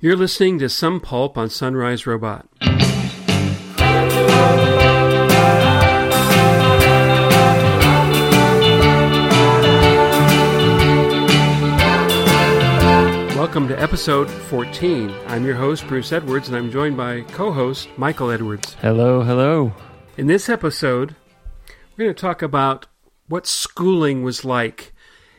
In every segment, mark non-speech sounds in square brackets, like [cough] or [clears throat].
You're listening to Some Pulp on Sunrise Robot. Welcome to episode 14. I'm your host, Bruce Edwards, and I'm joined by co host Michael Edwards. Hello, hello. In this episode, we're going to talk about what schooling was like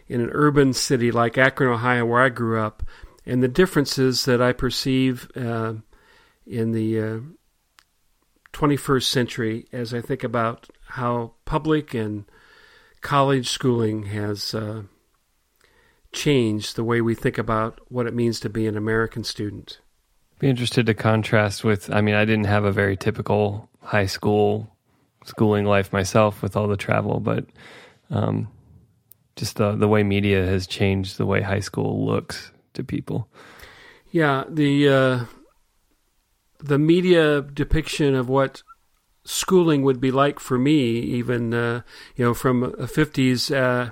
in an urban city like Akron, Ohio, where I grew up and the differences that I perceive uh, in the uh, 21st century as I think about how public and college schooling has uh, changed the way we think about what it means to be an American student. Be interested to contrast with. I mean, I didn't have a very typical high school schooling life myself with all the travel, but um, just the the way media has changed the way high school looks to people. Yeah, the uh, the media depiction of what schooling would be like for me, even uh, you know, from a '50s uh,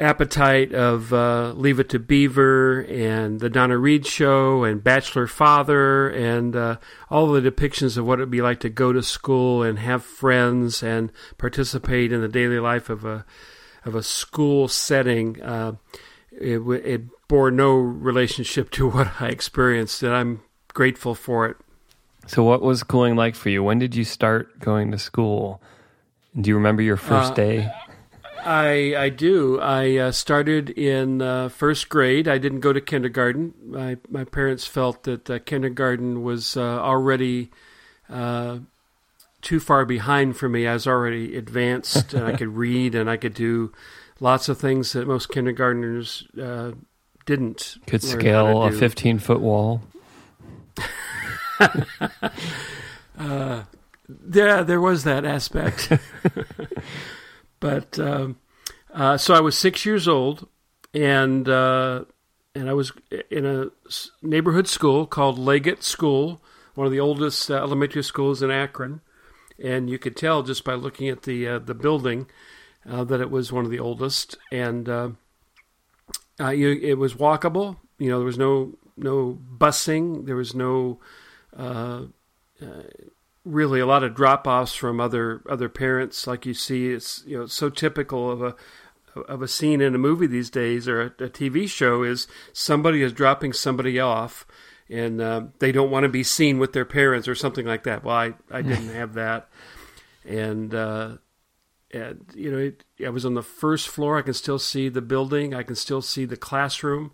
appetite of uh, Leave It to Beaver and the Donna Reed Show and Bachelor Father and uh, all the depictions of what it'd be like to go to school and have friends and participate in the daily life of a of a school setting. It, it bore no relationship to what I experienced, and I'm grateful for it. So, what was schooling like for you? When did you start going to school? Do you remember your first uh, day? I I do. I uh, started in uh, first grade. I didn't go to kindergarten. My my parents felt that uh, kindergarten was uh, already uh, too far behind for me. I was already advanced, and I [laughs] could read, and I could do lots of things that most kindergartners uh, didn't. Could scale a 15 foot wall. [laughs] uh, yeah, there was that aspect. [laughs] but um, uh, so I was six years old, and uh, and I was in a neighborhood school called Leggett School, one of the oldest uh, elementary schools in Akron. And you could tell just by looking at the uh, the building uh, that it was one of the oldest, and uh, uh, you, it was walkable. You know, there was no no busing. There was no uh, uh, really a lot of drop offs from other other parents, like you see. It's you know so typical of a of a scene in a movie these days or a, a TV show is somebody is dropping somebody off and uh, they don't want to be seen with their parents or something like that. Well, I, I didn't [laughs] have that. And uh, and, you know, it, I was on the first floor. I can still see the building. I can still see the classroom,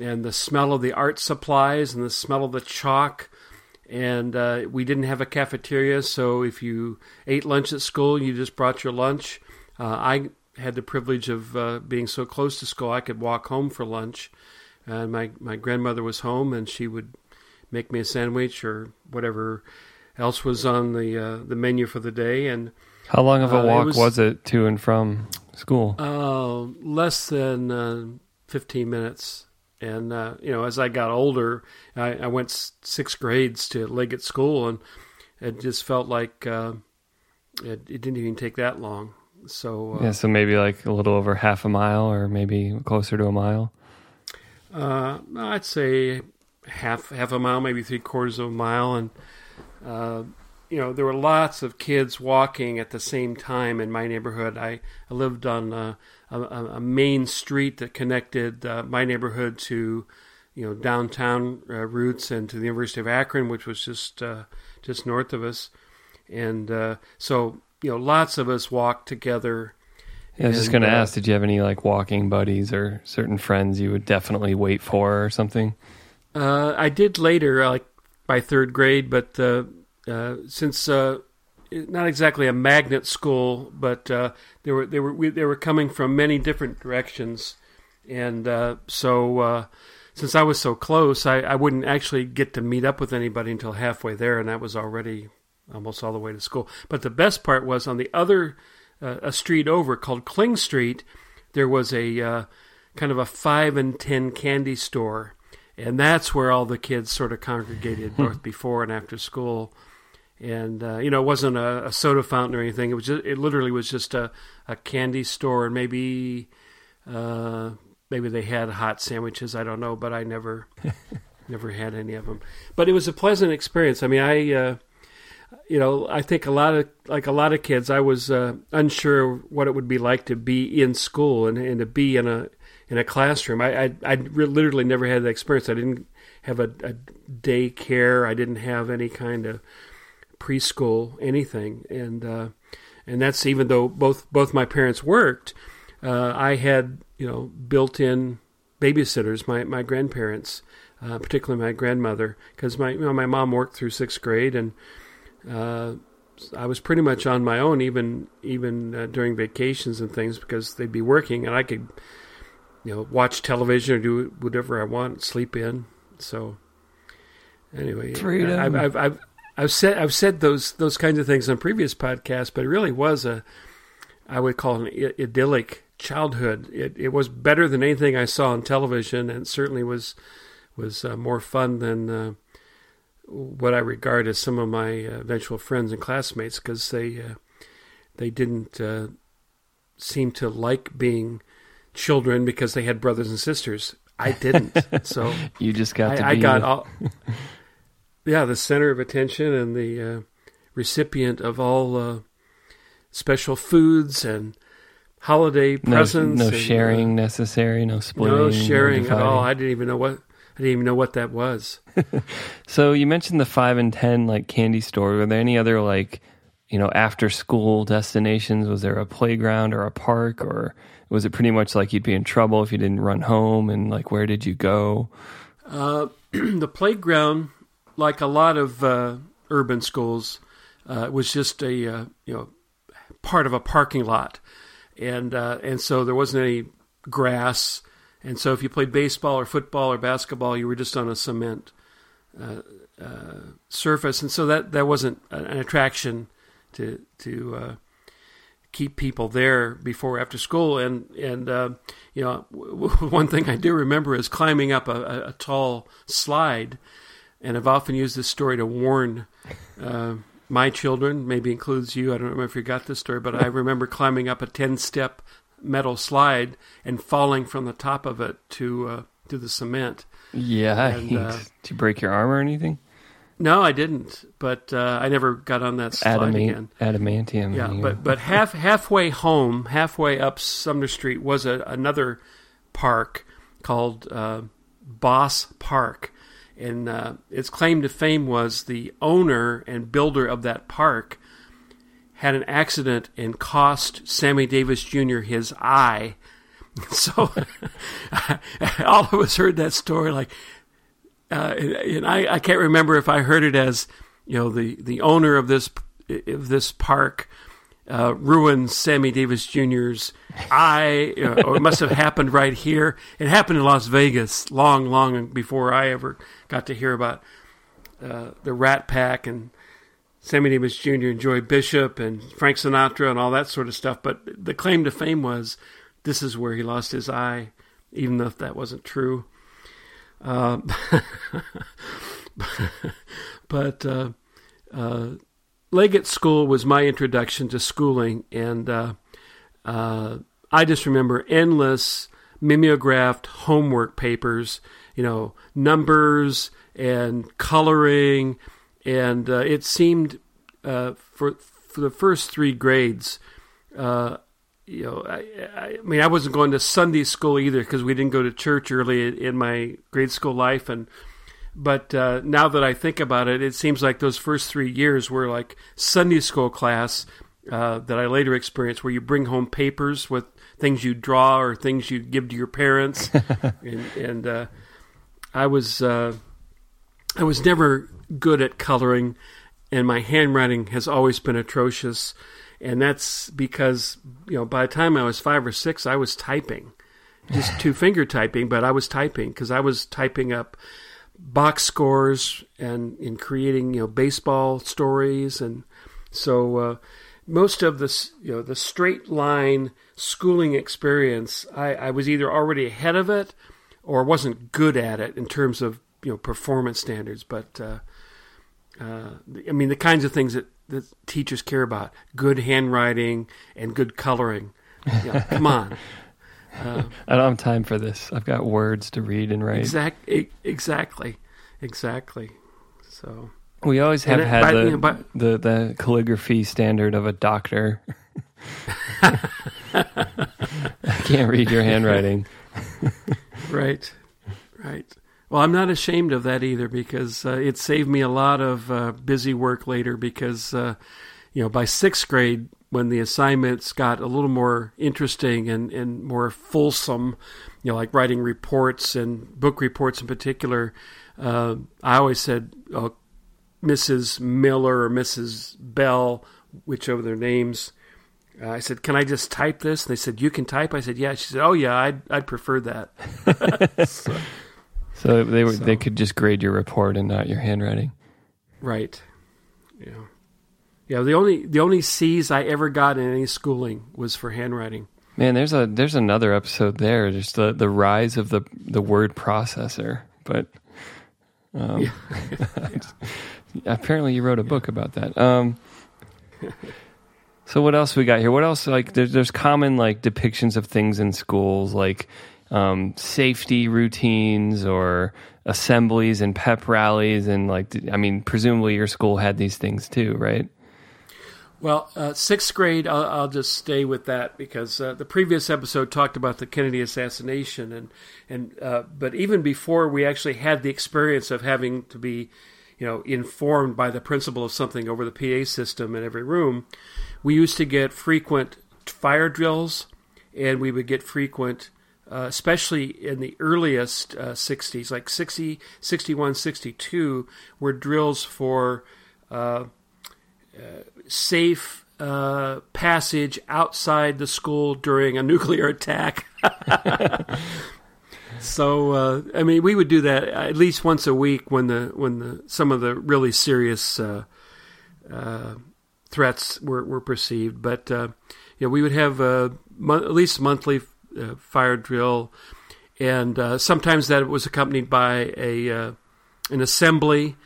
and the smell of the art supplies and the smell of the chalk. And uh, we didn't have a cafeteria, so if you ate lunch at school, you just brought your lunch. Uh, I had the privilege of uh, being so close to school, I could walk home for lunch. And my my grandmother was home, and she would make me a sandwich or whatever else was on the uh, the menu for the day, and how long of a uh, walk uh, was, was, it to and from school? Uh, less than uh, 15 minutes. And, uh, you know, as I got older, I, I, went six grades to Leggett School, and it just felt like uh, it, it, didn't even take that long. So, yeah, so maybe like a little over half a mile or maybe closer to a mile? I'd say half half a mile, maybe three quarters of a mile. And, you know, there were lots of kids walking at the same time in my neighborhood. I, I lived on a, a, a, main street that connected uh, my neighborhood to, you know, downtown uh, routes and to the University of Akron, which was just uh, just north of us. And uh, so, you know, lots of us walked together. Yeah, I was and, just going to uh, ask, did you have any like walking buddies or certain friends you would definitely wait for or something? Uh, I did later, like by third grade, but uh, since uh, not exactly a magnet school, but uh, they were they were we, they were coming from many different directions, and uh, so uh, since I was so close, I, I wouldn't actually get to meet up with anybody until halfway there, and that was already almost all the way to school. But the best part was on the other a street over called Kling Street, there was a kind of a five and ten candy store, and that's where all the kids sort of congregated both before and after school and uh, you know it wasn't a, a, soda fountain or anything. It was just, it literally was just a, a candy store, and maybe uh, maybe they had hot sandwiches. I don't know, but I never [laughs] never had any of them. But it was a pleasant experience. I mean, I, uh, you know, I think a lot of like a lot of kids, I was uh, unsure what it would be like to be in school and, and to be in a in a classroom. I I, I literally never had that experience. I didn't have a, a daycare. I didn't have any kind of preschool anything, and uh, and that's even though both both my parents worked. Uh, I had you know built-in babysitters. My my grandparents, uh, particularly my grandmother, because my you know, my mom worked through sixth grade, and uh, I was pretty much on my own, even even uh, during vacations and things, because they'd be working, and I could you know watch television or do whatever I want, sleep in. So anyway, Freedom. I've, I've, I've I've said I've said those those kinds of things on previous podcasts, but it really was a I would call it an idyllic childhood. It it was better than anything I saw on television, and certainly was was uh, more fun than uh, what I regard as some of my uh, eventual friends and classmates because they uh, they didn't uh, seem to like being children because they had brothers and sisters. I didn't, [laughs] so you just got. I, I got all. [laughs] yeah, the center of attention and the uh, recipient of all uh, special foods and holiday no, presents. No and, sharing uh, necessary. No splitting. No sharing no at all. I didn't even know what. I didn't even know what that was. [laughs] so you mentioned the five and ten like candy store. Were there any other like you know after school destinations? Was there a playground or a park, or was it pretty much like you'd be in trouble if you didn't run home? And like where did you go? Uh, [clears throat] the playground like a lot of uh, urban schools, uh, was just a uh, you know part of a parking lot, and uh, and so there wasn't any grass, and so if you played baseball or football or basketball, you were just on a cement uh, surface, and so that that wasn't an attraction to to keep people there before after school. And and uh, you know [laughs] one thing I do remember is climbing up a, a, tall slide and I've often used this story to warn uh, my children, maybe includes you. I don't know if you got this story, but I remember climbing up a 10 step metal slide and falling from the top of it to uh, to the cement. Yeah. And, uh, Did you break your arm or anything? No, I didn't. But uh, I never got on that slide Adamant- again. Adamantium. Yeah, but but half halfway home, halfway up Sumner Street, was a, another park called uh, Boss Park, and uh, its claim to fame was the owner and builder of that park had an accident and cost Sammy Davis Jr. his eye. [laughs] So [laughs] all of us heard that story like, uh, and I, I can't remember if I heard it as you know the the owner of this of this park uh, ruined Sammy Davis Jr.'s eye, [laughs] or it must have happened right here. It happened in Las Vegas long, long before I ever got to hear about uh, the Rat Pack and Sammy Davis Jr. and Joey Bishop and Frank Sinatra and all that sort of stuff. But the claim to fame was this is where he lost his eye, even though that wasn't true. Uh, [laughs] but uh, uh Leggett School was my introduction to schooling, and uh, uh, I just remember endless mimeographed homework papers, you know, numbers and coloring, and uh, it seemed uh, for for the first three grades. Uh, you know, I, I, mean, I wasn't going to Sunday school either because we didn't go to church early in my grade school life, and but uh, now that I think about it, it seems like those first three years were like Sunday school class uh, that I later experienced, where you bring home papers with things you draw or things you give to your parents, [laughs] and, and uh, I was uh, I was never good at coloring, and my handwriting has always been atrocious, and that's because you know by the time I was five or six, I was typing, just [laughs] two finger typing, but I was typing because I was typing up box scores and in creating you know baseball stories. And so uh, most of this you know the straight line schooling experience I, I was either already ahead of it or wasn't good at it in terms of you know performance standards. But uh, uh, I mean the kinds of things that, that teachers care about good handwriting and good coloring. Know, come on [laughs] Uh, I don't have time for this. I've got words to read and write. Exact, exactly. exactly. So We always have it- had by- the, by- the the calligraphy standard of a doctor. [laughs] I can't read your handwriting. right, right. Well, I'm not ashamed of that either because uh, it saved me a lot of uh, busy work later. Because uh, you know, by sixth grade, when the assignments got a little more interesting and, and more fulsome, you know, like writing reports and book reports in particular, uh, I always said, oh, Mrs. Miller or Mrs. Bell, whichever their names. Uh, I said, "Can I just type this?" And they said, "You can type." I said, "Yeah." She said, "Oh yeah, I'd I'd prefer that." [laughs] So- So they were So- they could just grade your report and not your handwriting. right. Yeah. Yeah. The only the only C's I ever got in any schooling was for handwriting. Man, there's a there's another episode there. Just the the rise of the the word processor. But um, [laughs] apparently, you wrote a book about that. Um, so what else we got here? What else? Like there's there's common like depictions of things in schools, like um, safety routines or assemblies and pep rallies, and like I mean, presumably your school had these things too, right? Well, uh, sixth grade, I'll, I'll just stay with that because uh, the previous episode talked about the Kennedy assassination, and and uh, but even before we actually had the experience of having to be, you know, informed by the principal of something over the PA system in every room, we used to get frequent fire drills, and we would get frequent. Uh, especially in the earliest uh, 60s, like 60, 61, 62, were drills for uh, safe uh, passage outside the school during a [laughs] nuclear attack. [laughs] so uh, I mean, we would do that at least once a week when the when the some of the really serious uh, uh, threats were, were perceived. But uh, you know, we would have a mon- at least monthly uh, fire drill, and sometimes that was accompanied by a an assembly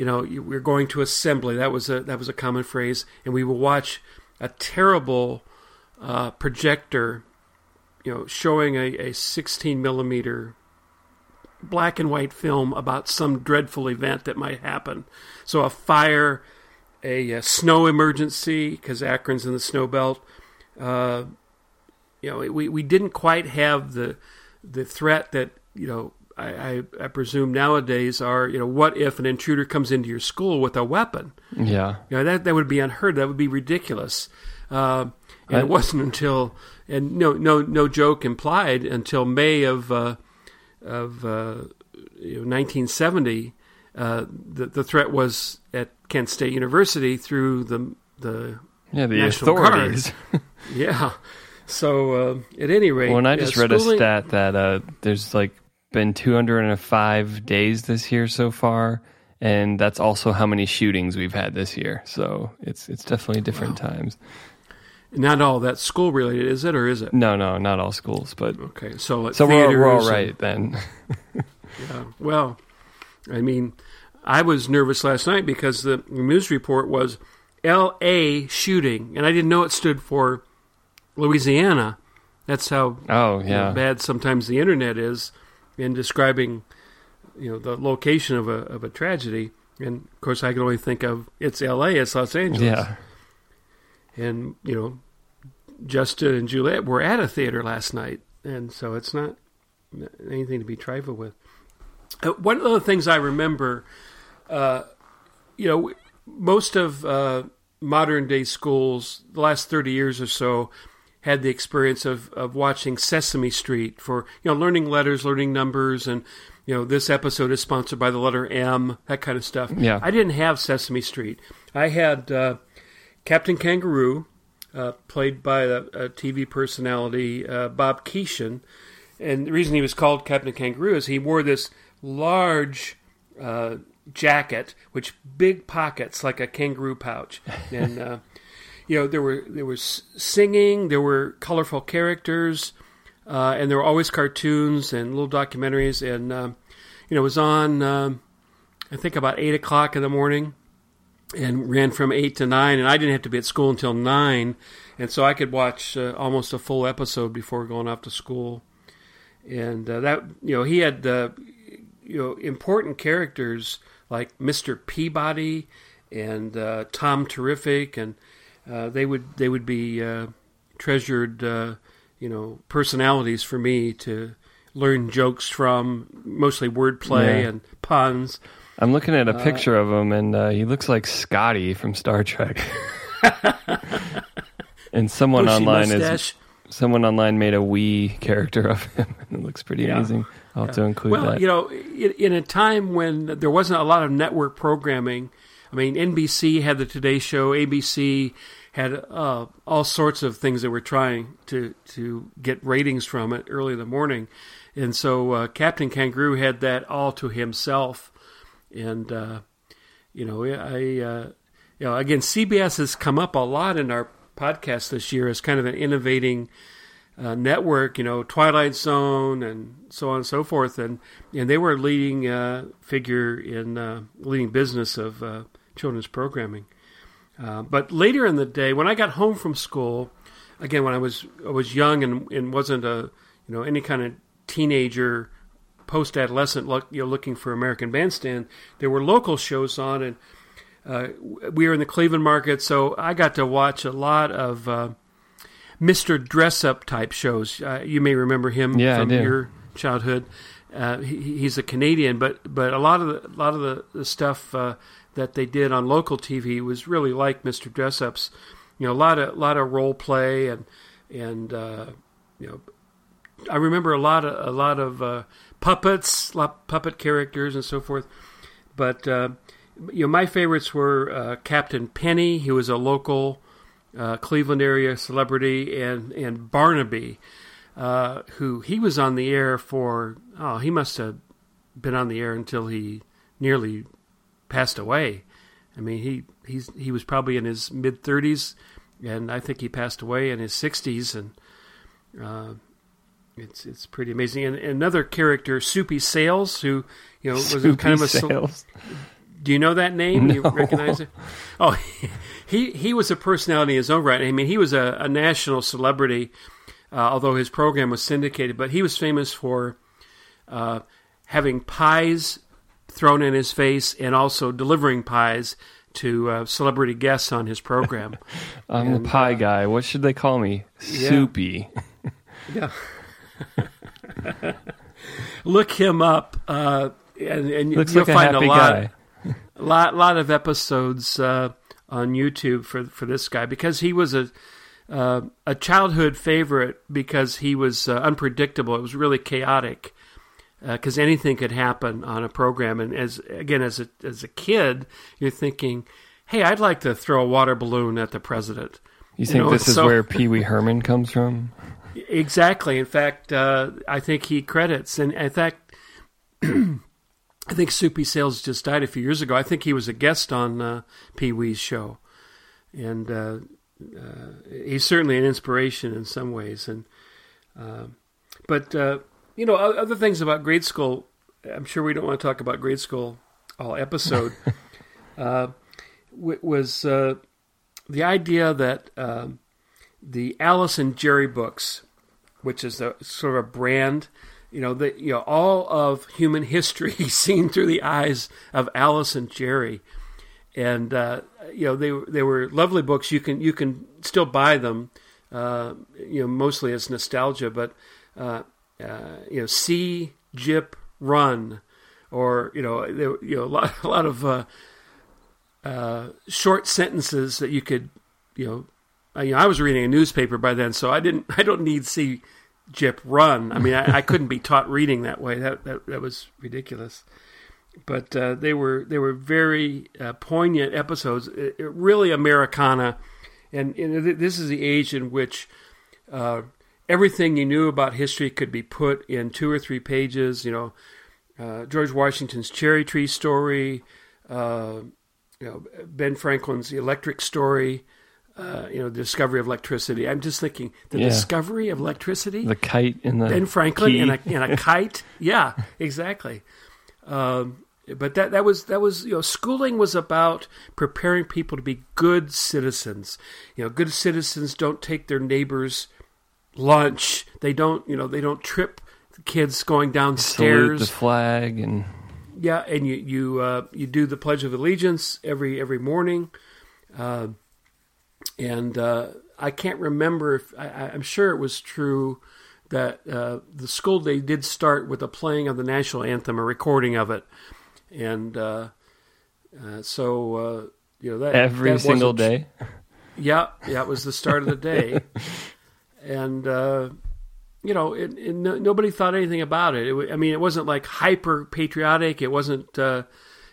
you know, we're going to assembly. That was a that was a common phrase, and we will watch a terrible uh, projector, you know, showing a, a 16 millimeter black and white film about some dreadful event that might happen. So a fire, a, uh snow emergency because Akron's in the snow belt. Uh, you know, we we didn't quite have the the threat that you know I, I, I presume nowadays are you know what if an intruder comes into your school with a weapon? Yeah. you know that that would be unheard. That would be ridiculous. Uh, and I- it wasn't until and no no no joke implied until May of uh, of uh, you know, 1970 uh, the the threat was at Kent State University through the the Yeah, the National authorities. [laughs] yeah. So uh, at any rate Well, and I just read a stat that uh, there's like been 205 days this year so far, and that's also how many shootings we've had this year. So it's it's definitely different times. Not all that school related, is it, or is it? No, no, not all schools, but Okay, so so we're, we're all theaters and- then. [laughs] yeah. Well, I mean, I was nervous last night because the news report was L.A. shooting, and I didn't know it stood for Louisiana. That's how Oh you know, yeah, bad sometimes the internet is in describing, you know, the location of a of a tragedy. And of course, I can only think of it's L.A., it's Los Angeles. yeah. and you know Justin and Juliet were at a theater last night, and so it's not anything to be trifled with. Uh, one of the things I remember, uh, you know, most of uh, modern day schools, the last thirty years or so, had the experience of of watching Sesame Street for you know learning letters, learning numbers, and you know this episode is sponsored by the letter M, that kind of stuff. Yeah. I didn't have Sesame Street. I had. Uh, Captain Kangaroo, uh, played by a, a TV personality uh, Bob Keeshan, and the reason he was called Captain Kangaroo is he wore this large uh, jacket, which big pockets like a kangaroo pouch, and uh, you know there were there was singing, there were colorful characters, uh, and there were always cartoons and little documentaries, and um, you know it was on um, I think about eight o'clock in the morning and ran from eight to nine, and I didn't have to be at school until nine, and so I could watch uh, almost a full episode before going off to school. And uh, that you know he had you know important characters like Mr. Peabody and uh, Tom Terrific, and uh, they would they would be uh, treasured uh, you know personalities for me to learn jokes from, mostly wordplay Yeah. and puns. I'm looking at a Uh, picture of him, and uh, he looks like Scotty from Star Trek. [laughs] and someone online is someone online made a wee character of him, and [laughs] it looks pretty Yeah. amazing. I'll have to include well, that. you know, in, in a time when there wasn't a lot of network programming, I mean, NBC had the Today Show, ABC had uh, all sorts of things that were trying to to get ratings from it early in the morning, and so uh, Captain Kangaroo had that all to himself, and uh, you know, I, uh, you know, again, CBS has come up a lot in our podcast this year as kind of an innovating uh, network, you know, Twilight Zone and so on and so forth, and and they were a leading uh, figure in leading business of children's programming. Uh, but later in the day, when I got home from school, again when I was I was young and, and wasn't a you know any kind of teenager, post adolescent, look, you know, looking for American Bandstand, there were local shows on, and uh, we were in the Cleveland market, so I got to watch a lot of. Uh, Mr. Dressup type shows. Uh, you may remember him Yeah, from your childhood. Uh, he, he's a Canadian, but but a lot of the, a lot of the, the stuff uh, that they did on local TV was really like Mr. Dressup's. You know, a lot of lot of role play and and uh, you know, I remember a lot of a lot of uh, puppets, lot, puppet characters, and so forth. But uh, you know, my favorites were uh, Captain Penny. He was a local uh, Cleveland area celebrity, and and Barnaby, uh, who he was on the air for. Oh, he must have been on the air until he nearly passed away. I mean, he he's he was probably in his mid thirties, and I think he passed away in his sixties, and. Uh, it's it's pretty amazing. And another character, Soupy Sales, who you know was Soupy kind of a sales. do you know that name? You recognize it? Oh, he he was a personality in his own right. I mean, he was a, a national celebrity, uh, although his program was syndicated. But he was famous for uh, having pies thrown in his face and also delivering pies to uh, celebrity guests on his program. [laughs] I'm And, the pie uh, guy. What should they call me? Yeah. Soupy. [laughs] yeah. Look him up, uh, and, and you'll like a find happy a lot. [laughs] lot lot of episodes uh, on YouTube for for this guy because he was a uh, a childhood favorite because he was uh, unpredictable. It was really chaotic because anything could happen on a program. And as again as a as a kid, you're thinking, "Hey, I'd like to throw a water balloon at the president." You think know, this is so- where Pee Wee Herman comes from? Exactly. In fact, uh, I think he credits, and in fact, [clears throat] I think Soupy Sales just died a few years ago. I think he was a guest on uh, Pee Wee's show, and uh, uh, he's certainly an inspiration in some ways. And uh, but uh, you know, other things about grade school. I'm sure we don't want to talk about grade school all episode. [laughs] uh, was uh, the idea that. Um, the Alice and Jerry books, which is a sort of a brand, you know, the you know all of human history [laughs] seen through the eyes of Alice and Jerry, and uh, you know they they were lovely books. You can you can still buy them, uh, you know, mostly as nostalgia, but uh, uh, you know, see Jip run, or you know, there, you know, a lot [laughs] a lot of uh, uh, short sentences that you could, you know, uh, you know, I was reading a newspaper by then, so I didn't. [laughs] I don't need see Jip run. I mean, I, I couldn't be taught reading that way. That that, that was ridiculous. But uh, they were they were very uh, poignant episodes. It, it really Americana, and, and this is the age in which uh, everything you knew about history could be put in two or three pages. You know, uh, George Washington's cherry tree story. Uh, you know, Ben Franklin's electric story. Uh, you know, the discovery of electricity. I'm just thinking the Yeah. discovery of electricity. The kite in the Ben Franklin key. in a in [laughs] a kite. Yeah, exactly. Um, but that that was that was you know schooling was about preparing people to be good citizens. You know, good citizens don't take their neighbors' lunch. They don't you know they don't trip the kids going salute the downstairs. flag and yeah, and you you uh, you do the Pledge of Allegiance every every morning, uh, and uh, I can't remember if I, am sure it was true that uh, the school day did start with a playing of the national anthem, a recording of it, and uh, uh, so you know that every that single day. Yeah, yeah, it was the start of the day, [laughs] and you know, it, it, no, nobody thought anything about it. it. I mean, it wasn't like hyper patriotic. It wasn't, uh,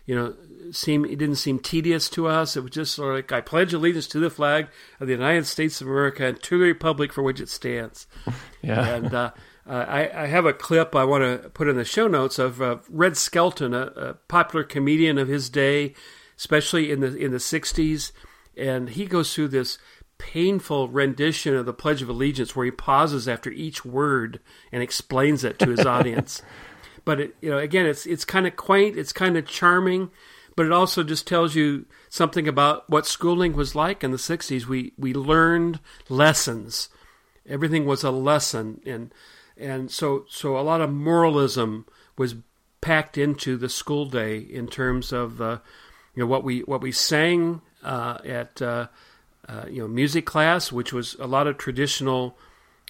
you know, seem it didn't seem tedious to us. It was just sort of like I pledge allegiance to the flag of the United States of America and to the republic for which it stands. [laughs] Yeah, and uh, uh, I, I, have a clip I want to put in the show notes of uh, Red Skelton, a, a popular comedian of his day, especially in the in the '60s, and he goes through this painful rendition of the Pledge of Allegiance where he pauses after each word and explains it to his [laughs] audience. But it, you know, again, it's it's kind of quaint, it's kind of charming, but it also just tells you something about what schooling was like in the '60s. We we learned lessons. Everything was a lesson, and and so so a lot of moralism was packed into the school day in terms of uh, you know what we what we sang uh, at uh, uh, you know, music class, which was a lot of traditional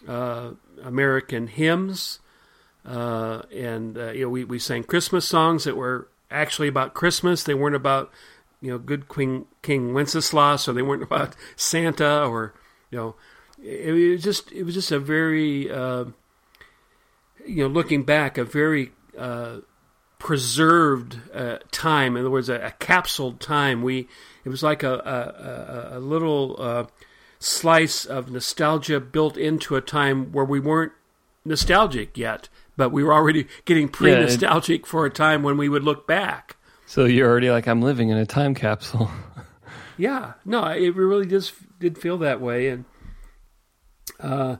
uh, American hymns, uh, and uh, you know, we we sang Christmas songs that were actually about Christmas. They weren't about you know good Queen King Wenceslas, or they weren't [laughs] about Santa, or you know, it, was just it was just a very uh, you know, looking back, a very preserved time. In other words, a, a capsuled time. We it was like a, a, a little uh, slice of nostalgia built into a time where we weren't nostalgic yet, but we were already getting pre nostalgic yeah, for a time when we would look back. So you're already like, I'm living in a time capsule. [laughs] yeah, no, it really just did feel that way. And uh,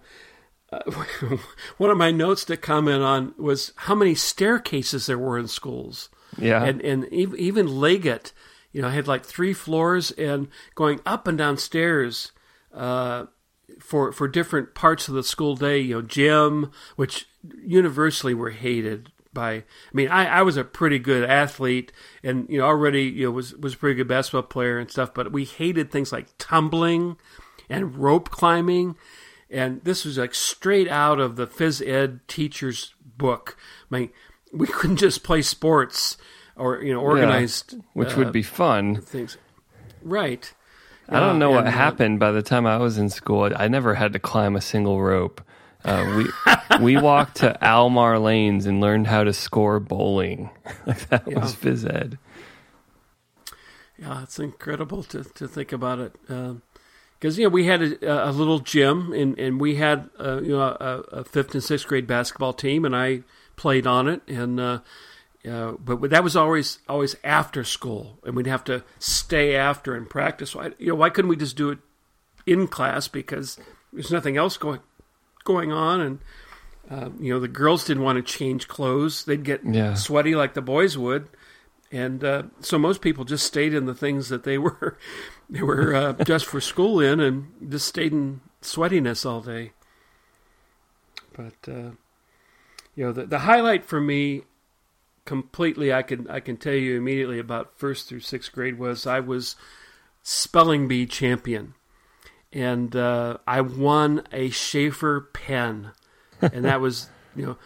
uh, [laughs] one of my notes to comment on was how many staircases there were in schools. Yeah, and and even Leggett you know, I had like three floors and going up and down stairs uh, for for different parts of the school day. You know, gym, which universally were hated by. I mean, I, I was a pretty good athlete, and you know, already you know was was a pretty good basketball player and stuff. But we hated things like tumbling and rope climbing, and this was like straight out of the phys ed teacher's book. I mean, we [laughs] couldn't just play sports or you know organized, yeah, which uh, would be fun. Things, right? I don't know uh, what and, happened by the time I was in school. I never had to climb a single rope. Uh, we [laughs] we walked to Almar Lanes and learned how to score bowling. [laughs] like that yeah. was phys ed. Yeah, it's incredible to to think about it. Because um, you know we had a, a, little gym and and we had uh, you know a, a, fifth and sixth grade basketball team and I played on it and uh, uh, but that was always always after school, and we'd have to stay after and practice. Why, you know, why couldn't we just do it in class? Because there's nothing else going going on, and uh, you know, the girls didn't want to change clothes; they'd get yeah. sweaty like the boys would, and uh, so most people just stayed in the things that they [laughs] were they were uh, just for school in, and just stayed in sweatiness all day. But uh, you know, the the highlight for me completely I can I can tell you immediately about first through sixth grade was I was spelling bee champion, and uh, I won a Sheaffer pen, and that was you know.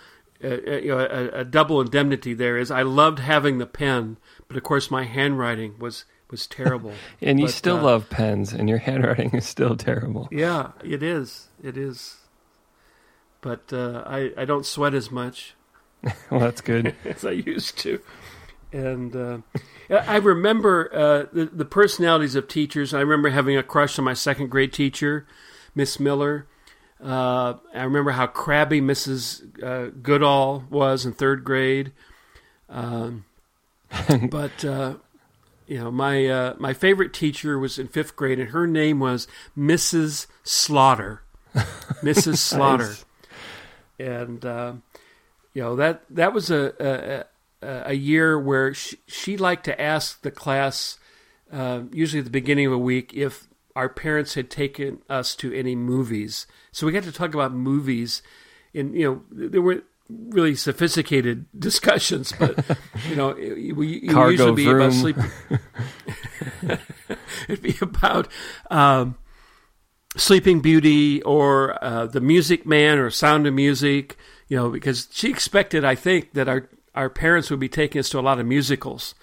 you know, a, a, double indemnity there is I loved having the pen, but of course my handwriting was was terrible. [laughs] and you but, still uh, love pens, and your handwriting is still terrible. Yeah, it is. It is. But uh, I I don't sweat as much. [laughs] well, that's good. [laughs] as I used to. And uh, I remember uh, the, the personalities of teachers. I remember having a crush on my second grade teacher, Miss Miller. Uh, I remember how crabby Mrs. Uh, Goodall was in third grade. Um, [laughs] but uh, you know, my uh, my favorite teacher was in fifth grade, and her name was Mrs. Slaughter. Mrs. Slaughter. nice. And you know that that was a a, a year where she, she, liked to ask the class, uh, usually at the beginning of a week, if our parents had taken us to any movies. So we got to talk about movies, and you know there were really sophisticated [laughs] discussions, but you know, it, we usually be about sleep. [laughs] [laughs] It'd be about um, Sleeping Beauty or uh, The Music Man or Sound of Music. You know, because she expected, I think, that our our parents would be taking us to a lot of musicals.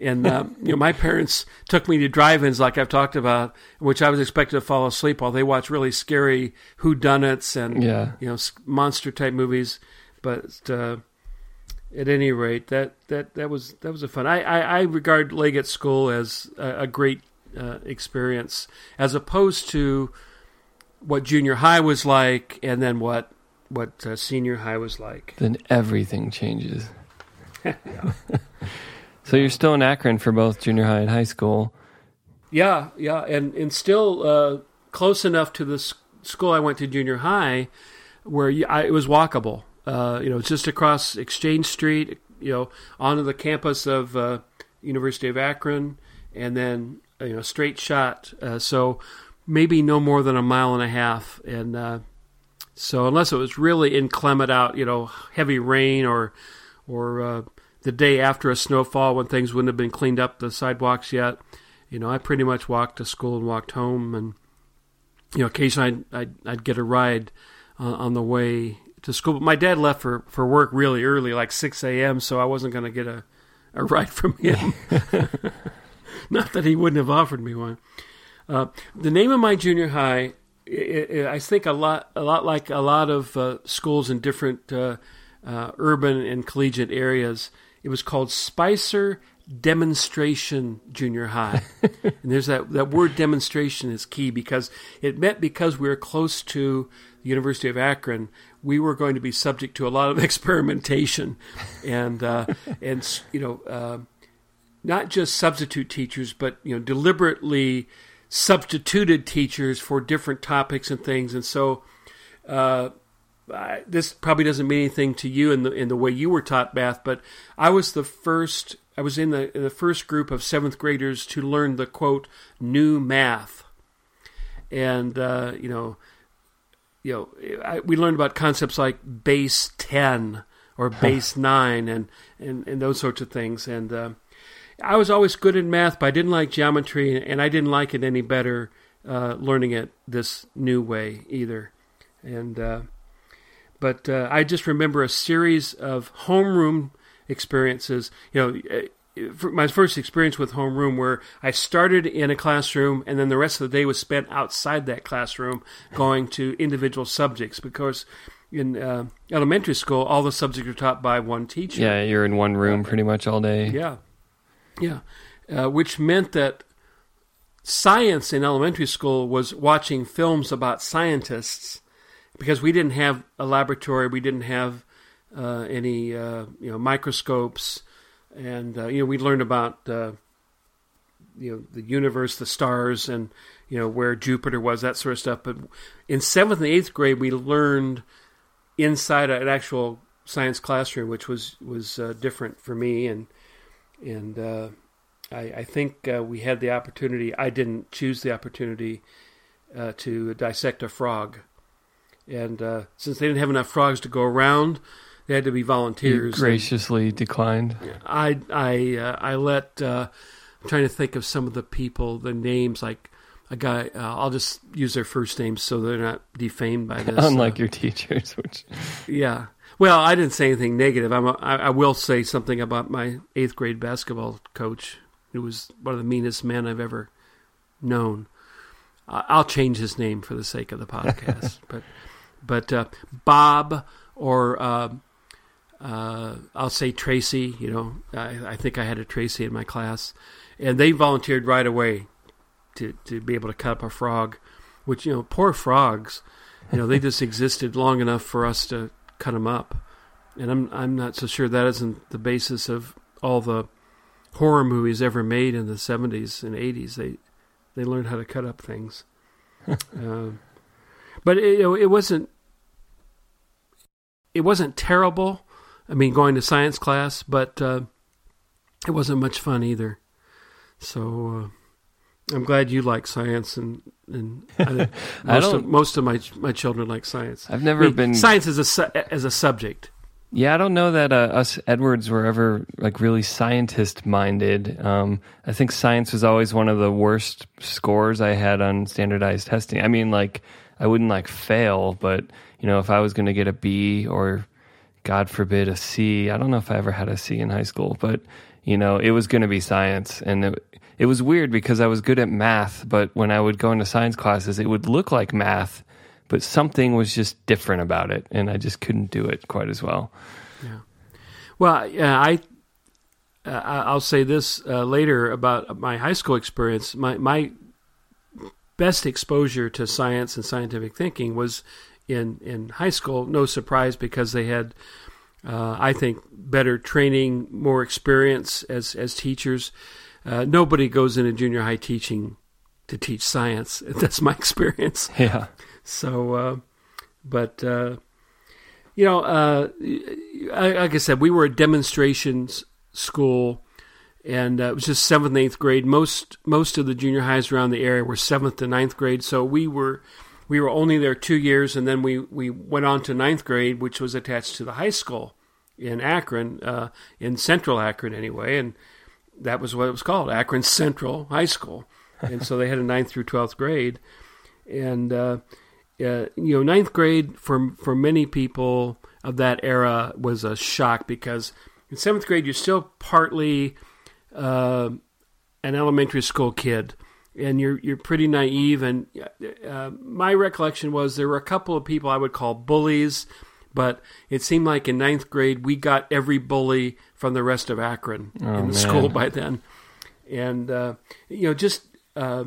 And uh, [laughs] you know, my parents took me to drive-ins, like I've talked about, which I was expected to fall asleep while they watched really scary whodunits and Yeah. you know monster type movies. But uh, at any rate, that, that, that was that was a fun. I, I, I regard Leggett School as a, a great uh, experience, as opposed to what junior high was like, and then what what uh, senior high was like. Then everything changes. [laughs] so you're still in Akron for both junior high and high school. Yeah, yeah, and and still uh, close enough to the school I went to junior high, where you, I, it was walkable. Uh, you know, it's just across Exchange Street. You know, onto the campus of uh, University of Akron, and then you know straight shot. Uh, so maybe no more than a mile and a half, and uh, so unless it was really inclement out, you know, heavy rain or or uh, the day after a snowfall when things wouldn't have been cleaned up the sidewalks yet you know, I pretty much walked to school and walked home, and you know, occasionally I'd I'd, I'd get a ride uh, on the way to school. But my dad left for, for work really early, like six a.m., so I wasn't going to get a, a [laughs] ride from him. [laughs] Not that he wouldn't have offered me one. Uh, the name of my junior high, i i I think a lot a lot like a lot of uh, schools in different uh, uh, urban and collegiate areas. It was called Spicer Demonstration Junior High. [laughs] and there's that, that word demonstration is key because it meant because we were close to the University of Akron, we were going to be subject to a lot of [laughs] experimentation. And, uh, and you know, uh, not just substitute teachers, but, you know, deliberately substituted teachers for different topics and things. And so, uh, I, this probably doesn't mean anything to you in the in the way you were taught math, but I was the first. I was in the in the first group of seventh graders to learn the quote new math, and uh, you know, you know, I, we learned about concepts like base ten or base [laughs] nine and, and and those sorts of things. And uh, I was always good in math, but I didn't like geometry, and I didn't like it any better uh, learning it this new way either. And uh, but uh, I just remember a series of homeroom experiences. You know, uh, my first experience with homeroom, where I started in a classroom, and then the rest of the day was spent outside that classroom, going to individual subjects. Because in uh, elementary school, all the subjects are taught by one teacher. Yeah, you're in one room pretty much all day. Yeah, yeah, uh, which meant that science in elementary school was watching films about scientists because we didn't have a laboratory, we didn't have uh, any uh, you know microscopes, and uh, you know we learned about uh, you know the universe, the stars, and you know where Jupiter was, that sort of stuff. But in seventh and eighth grade, we learned inside an actual science classroom, which was was uh, different for me, and and uh, I, I think uh, we had the opportunity. I didn't choose the opportunity uh, to dissect a frog, and uh, since they didn't have enough frogs to go around, they had to be You volunteers. and graciously declined. I I uh, I let. Uh, I'm trying to think of some of the people, the names like. A guy, uh, I'll just use their first names so they're not defamed by this. [laughs] Unlike uh, your teachers, which yeah. Well, I didn't say anything negative. I'm a, I, I will say something about my eighth grade basketball coach, who was one of the meanest men I've ever known. I'll change his name for the sake of the podcast, [laughs] but but uh, Bob or uh, uh, I'll say Tracy. You know, I, I think I had a Tracy in my class, and they volunteered right away to to be able to cut up a frog, which you know, poor frogs. You know, they [laughs] just existed long enough for us to cut them up, and I'm I'm not so sure that isn't the basis of all the horror movies ever made in the 70s and 80s. They they learned how to cut up things, [laughs] um, but it, you know, it wasn't it wasn't terrible. I mean, going to science class, but uh, it wasn't much fun either. So uh, I'm glad you like science, and and [laughs] I, I most of most of my my children like science. I've I never mean, been. science as a su- as a subject. Yeah, I don't know that uh, us Edwards were ever like really scientist minded. Um, I think science was always one of the worst scores I had on standardized testing. I mean, like I wouldn't like fail, but you know, if I was going to get a B or God forbid a C, I don't know if I ever had a C in high school, but you know, it was going to be science, and it, it was weird because I was good at math, but when I would go into science classes, it would look like math but something was just different about it, and I just couldn't do it quite as well. Yeah. Well, yeah, I uh, I'll say this uh, later about my high school experience. My my best exposure to science and scientific thinking was in in high school. No surprise because they had, uh, I think, better training, more experience as as teachers. Uh, nobody goes into junior high teaching to teach science. [laughs] That's my experience. [laughs] Yeah. So, uh, but uh, you know, uh, like I said, we were a demonstrations school, and uh, it was just seventh and eighth grade. Most most of the junior highs around the area were seventh to ninth grade, so we were we were only there two years, and then we we went on to ninth grade, which was attached to the high school in Akron, uh, in Central Akron anyway, and that was what it was called, Akron Central High School, and so they had a ninth through twelfth grade, and uh, uh, you know, ninth grade for for many people of that era was a shock because in seventh grade you're still partly uh, an elementary school kid, and you're you're pretty naive. And uh, my recollection was there were a couple of people I would call bullies, but it seemed like in ninth grade we got every bully from the rest of Akron oh, in the man. school [laughs] by then, and uh, you know just uh,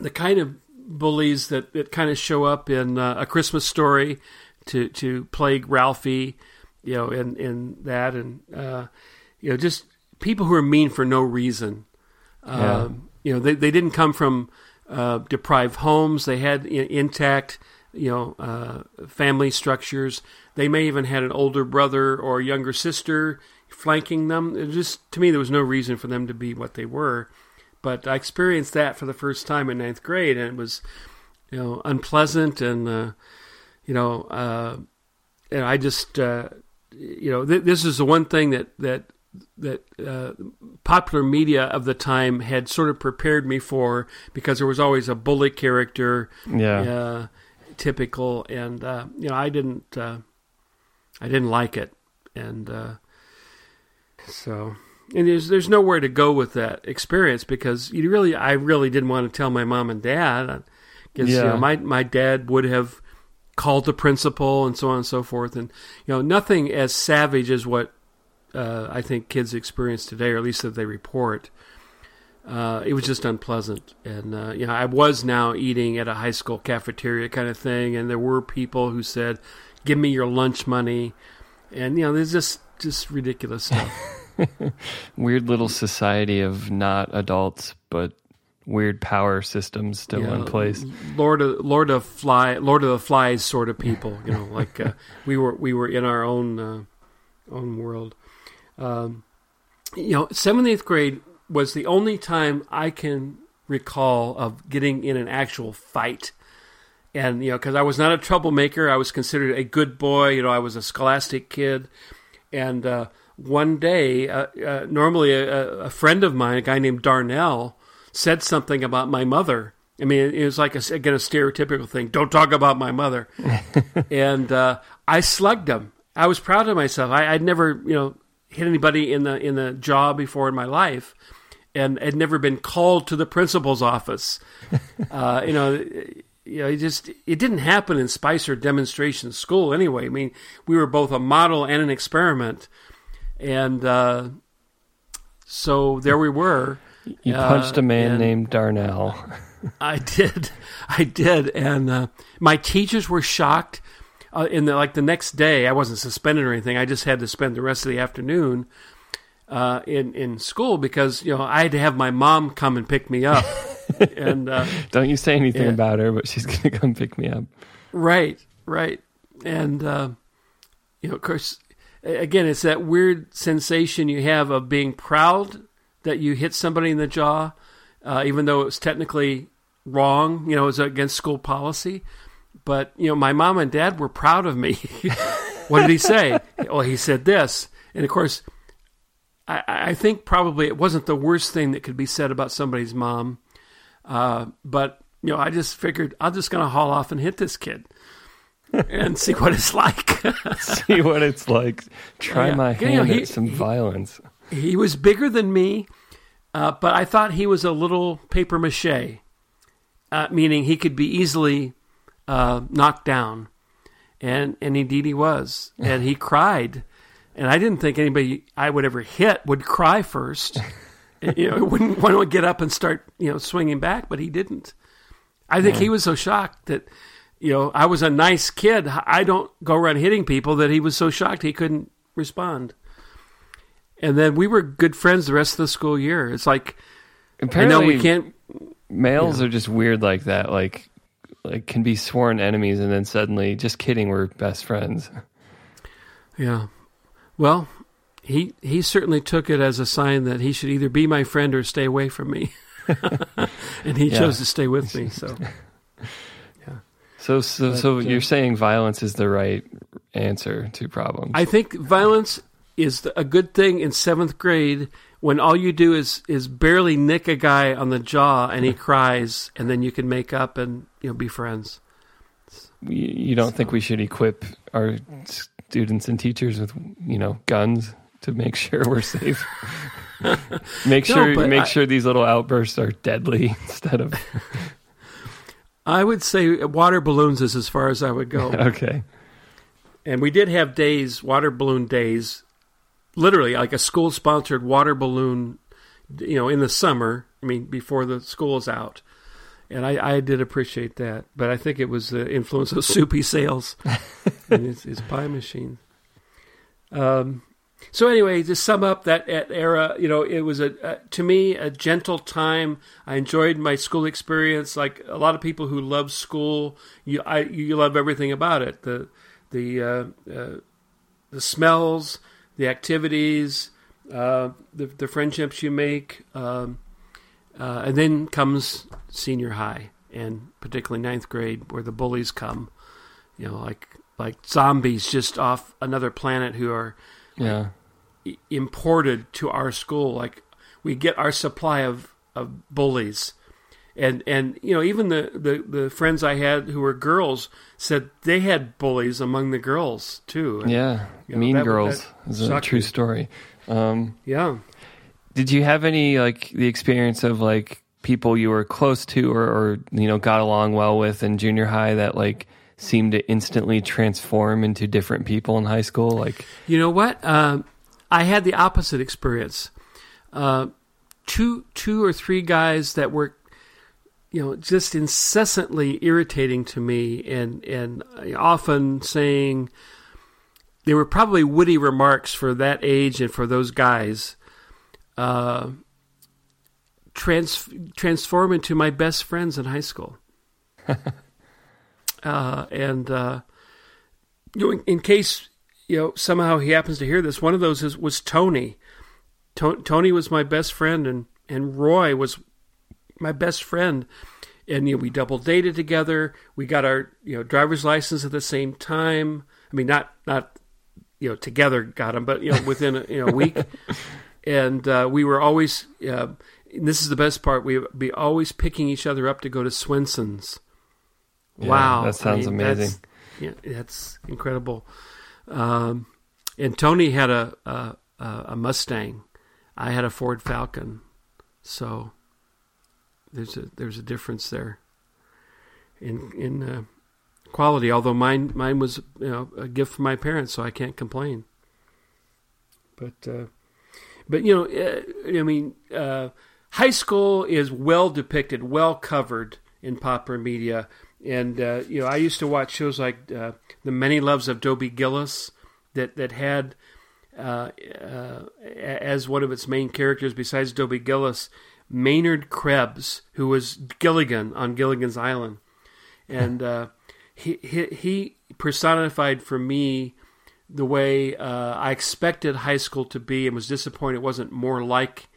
the kind of bullies that, that kind of show up in uh, a Christmas story to to plague Ralphie, you know, in in that, and uh, you know, just people who are mean for no reason. Yeah. Um, you know, they they didn't come from uh, deprived homes. They had intact, you know, uh, family structures. They may even had an older brother or younger sister flanking them. It just to me, there was no reason for them to be what they were. But I experienced that for the first time in ninth grade, and it was, you know, unpleasant, and uh, you know, uh, and I just, uh, you know, th- this is the one thing that that that uh, popular media of the time had sort of prepared me for because there was always a bully character, yeah, uh, typical, and uh, you know, I didn't, uh, I didn't like it, and uh, so and there's there's nowhere to go with that experience because you really I really didn't want to tell my mom and dad because yeah. you know, my my dad would have called the principal and so on and so forth and you know nothing as savage as what uh, I think kids experience today or at least that they report. Uh, it was just unpleasant, and uh, you know I was now eating at a high school cafeteria kind of thing, and there were people who said, "Give me your lunch money," and you know there's just just ridiculous stuff. [laughs] weird little society of not adults, but weird power systems still yeah, in place. Lord of Lord of Fly, Lord of the Flies sort of people. You know, like uh, [laughs] we were we were in our own uh, own world. Um, you know, seventh eighth grade was the only time I can recall of getting in an actual fight. And you know, because I was not a troublemaker, I was considered a good boy. You know, I was a scholastic kid, and uh, one day, uh, uh, normally a, a, friend of mine, a guy named Darnell, said something about my mother. I mean, it was like a, again a stereotypical thing. Don't talk about my mother. [laughs] and uh, I slugged him. I was proud of myself. I, would never, you know, hit anybody in the in the jaw before in my life, and had never been called to the principal's office. [laughs] Uh, you know, you know, it just it didn't happen in Spicer demonstration school anyway. I mean, we were both a model and an experiment and uh, so there we were. You punched uh, a man named Darnell. [laughs] I did, I did, and uh, my teachers were shocked. Uh, in the like the next day, I wasn't suspended or anything. I just had to spend the rest of the afternoon uh, in in school because you know I had to have my mom come and pick me up. [laughs] and uh, don't you say anything yeah. about her, but she's going [laughs] to come pick me up. Right, right, and uh, you know, of course, again, it's that weird sensation you have of being proud that you hit somebody in the jaw, uh, even though it was technically wrong. You know, it was against school policy. But you know, my mom and dad were proud of me. [laughs] what did he say? well, he said this, and of course, I, I think probably it wasn't the worst thing that could be said about somebody's mom, uh, but you know, I just figured I'm just going to haul off and hit this kid [laughs] and see what it's like. [laughs] See what it's like. Try Yeah. my You know, hand he- at some he- violence. he was bigger than me, uh, but I thought he was a little paper mache, uh, meaning he could be easily uh, knocked down, and and indeed he was, [laughs] and he cried, and I didn't think anybody I would ever hit would cry first. [laughs] you know, wouldn't want to get up and start you know swinging back, but he didn't. I think he was so shocked that. You know, I was a nice kid. I don't go around hitting people that he was so shocked he couldn't respond. And then we were good friends the rest of the school year. It's like Apparently, I know we can't. males are just weird like that. Like, like can be sworn enemies, and then suddenly, just kidding, we're best friends. Yeah. Well, he he certainly took it as a sign that he should either be my friend or stay away from me. [laughs] and he Yeah. chose to stay with me. [laughs] So So, so, But, so uh, you're saying violence is the right answer to problems? I think violence is a good thing in seventh grade when all you do is is barely nick a guy on the jaw and he [laughs] cries, and then you can make up and you know be friends. you, you don't think we should equip our students and teachers with, you know, guns to make [laughs] sure we're safe? make sure, make I- sure these little outbursts are deadly [laughs] instead of [laughs] I would say water balloons is as far as I would go. okay. And we did have days, water balloon days, literally like a school sponsored water balloon, you know, in the summer. I mean, before the school is out. And I, I did appreciate that. But I think it was the influence of soupy sales [laughs] and his, his pie machine. Um, so anyway, to sum up that, era, you know, it was a, a to me a gentle time. I enjoyed my school experience. Like a lot of people who love school, you I you love everything about it. The the uh, uh, the smells, the activities, uh, the the friendships you make, um, uh, and then comes senior high, and particularly ninth grade, where the bullies come. You know, like like zombies just off another planet who are Yeah. i- imported to our school. Like we get our supply of, of bullies. And and you know, even the, the, the friends I had who were girls said they had bullies among the girls too. And, Yeah. you know, mean that- Girls that is a true story. Um, Yeah. Did you have any like the experience of like people you were close to or, or you know got along well with in junior high that like seemed to instantly transform into different people in high school like You know what? Um, I had the opposite experience. Uh, two, two or three guys that were, you know, just incessantly irritating to me, and and often saying they were probably witty remarks for that age and for those guys. Uh, trans transform into my best friends in high school. [laughs] uh, and uh, you know, in, in case you know somehow he happens to hear this, one of those is, was Tony. To- Tony was my best friend, and and Roy was my best friend. And you know, we double dated together. We got our you know driver's license at the same time. I mean, not not you know together got them, but you know within a, you know a week. [laughs] and uh, we were always. Uh, and this is the best part. We would be always picking each other up to go to Swenson's. Yeah, wow, that sounds I mean, amazing. That's, yeah, that's incredible. Um, and Tony had a, a a Mustang. I had a Ford Falcon. So there's a there's a difference there in in uh, quality. Although mine mine was you know a gift from my parents, so I can't complain. But uh, but you know uh, I mean uh, high school is well depicted, well covered in popular media. And uh, you know, I used to watch shows like uh, The Many Loves of Dobie Gillis, that that had uh, uh, as one of its main characters, besides Dobie Gillis, Maynard Krebs, who was Gilligan on Gilligan's Island, and he, he he personified for me the way uh, I expected high school to be, and was disappointed it wasn't more like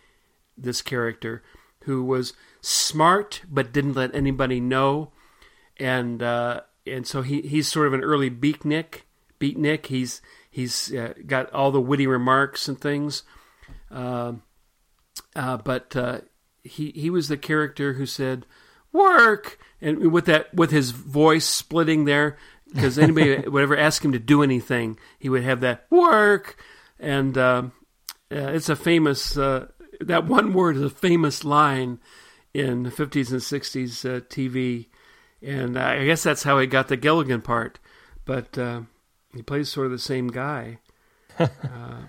this character, who was smart but didn't let anybody know, and uh, and so he he's sort of an early beatnik. Beatnik. He's he's uh, got all the witty remarks and things. Uh, uh, but uh, he he was the character who said work and with that with his voice splitting there because anybody [laughs] would ever ask him to do anything he would have that work and uh, it's a famous uh, that one word is a famous line in the 50s and 60s uh, TV and I guess that's how he got the Gilligan part but uh, he plays sort of the same guy [laughs] uh,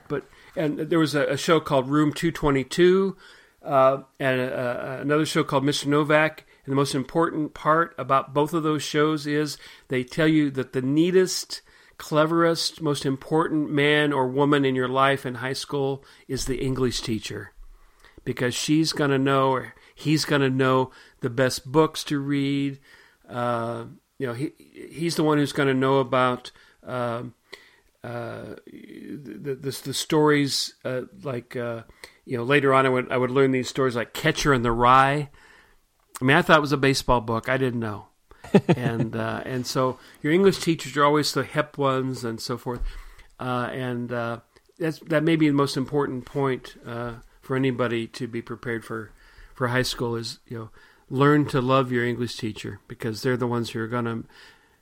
but and there was a, a show called Room 222 uh, and a, a, another show called Mr. Novak. And the most important part about both of those shows is they tell you that the neatest, cleverest, most important man or woman in your life in high school is the English teacher. Because she's going to know, or he's going to know the best books to read. Uh, you know, he he's the one who's going to know about uh, uh, the, the, the stories uh, like uh, you know, later on I would I would learn these stories like Catcher in the Rye. I mean, I thought it was a baseball book. I didn't know, [laughs] and uh, and so your English teachers are always the hip ones and so forth, uh, and uh, that's that may be the most important point uh, for anybody to be prepared for for high school is you know learn to love your English teacher because they're the ones who are going to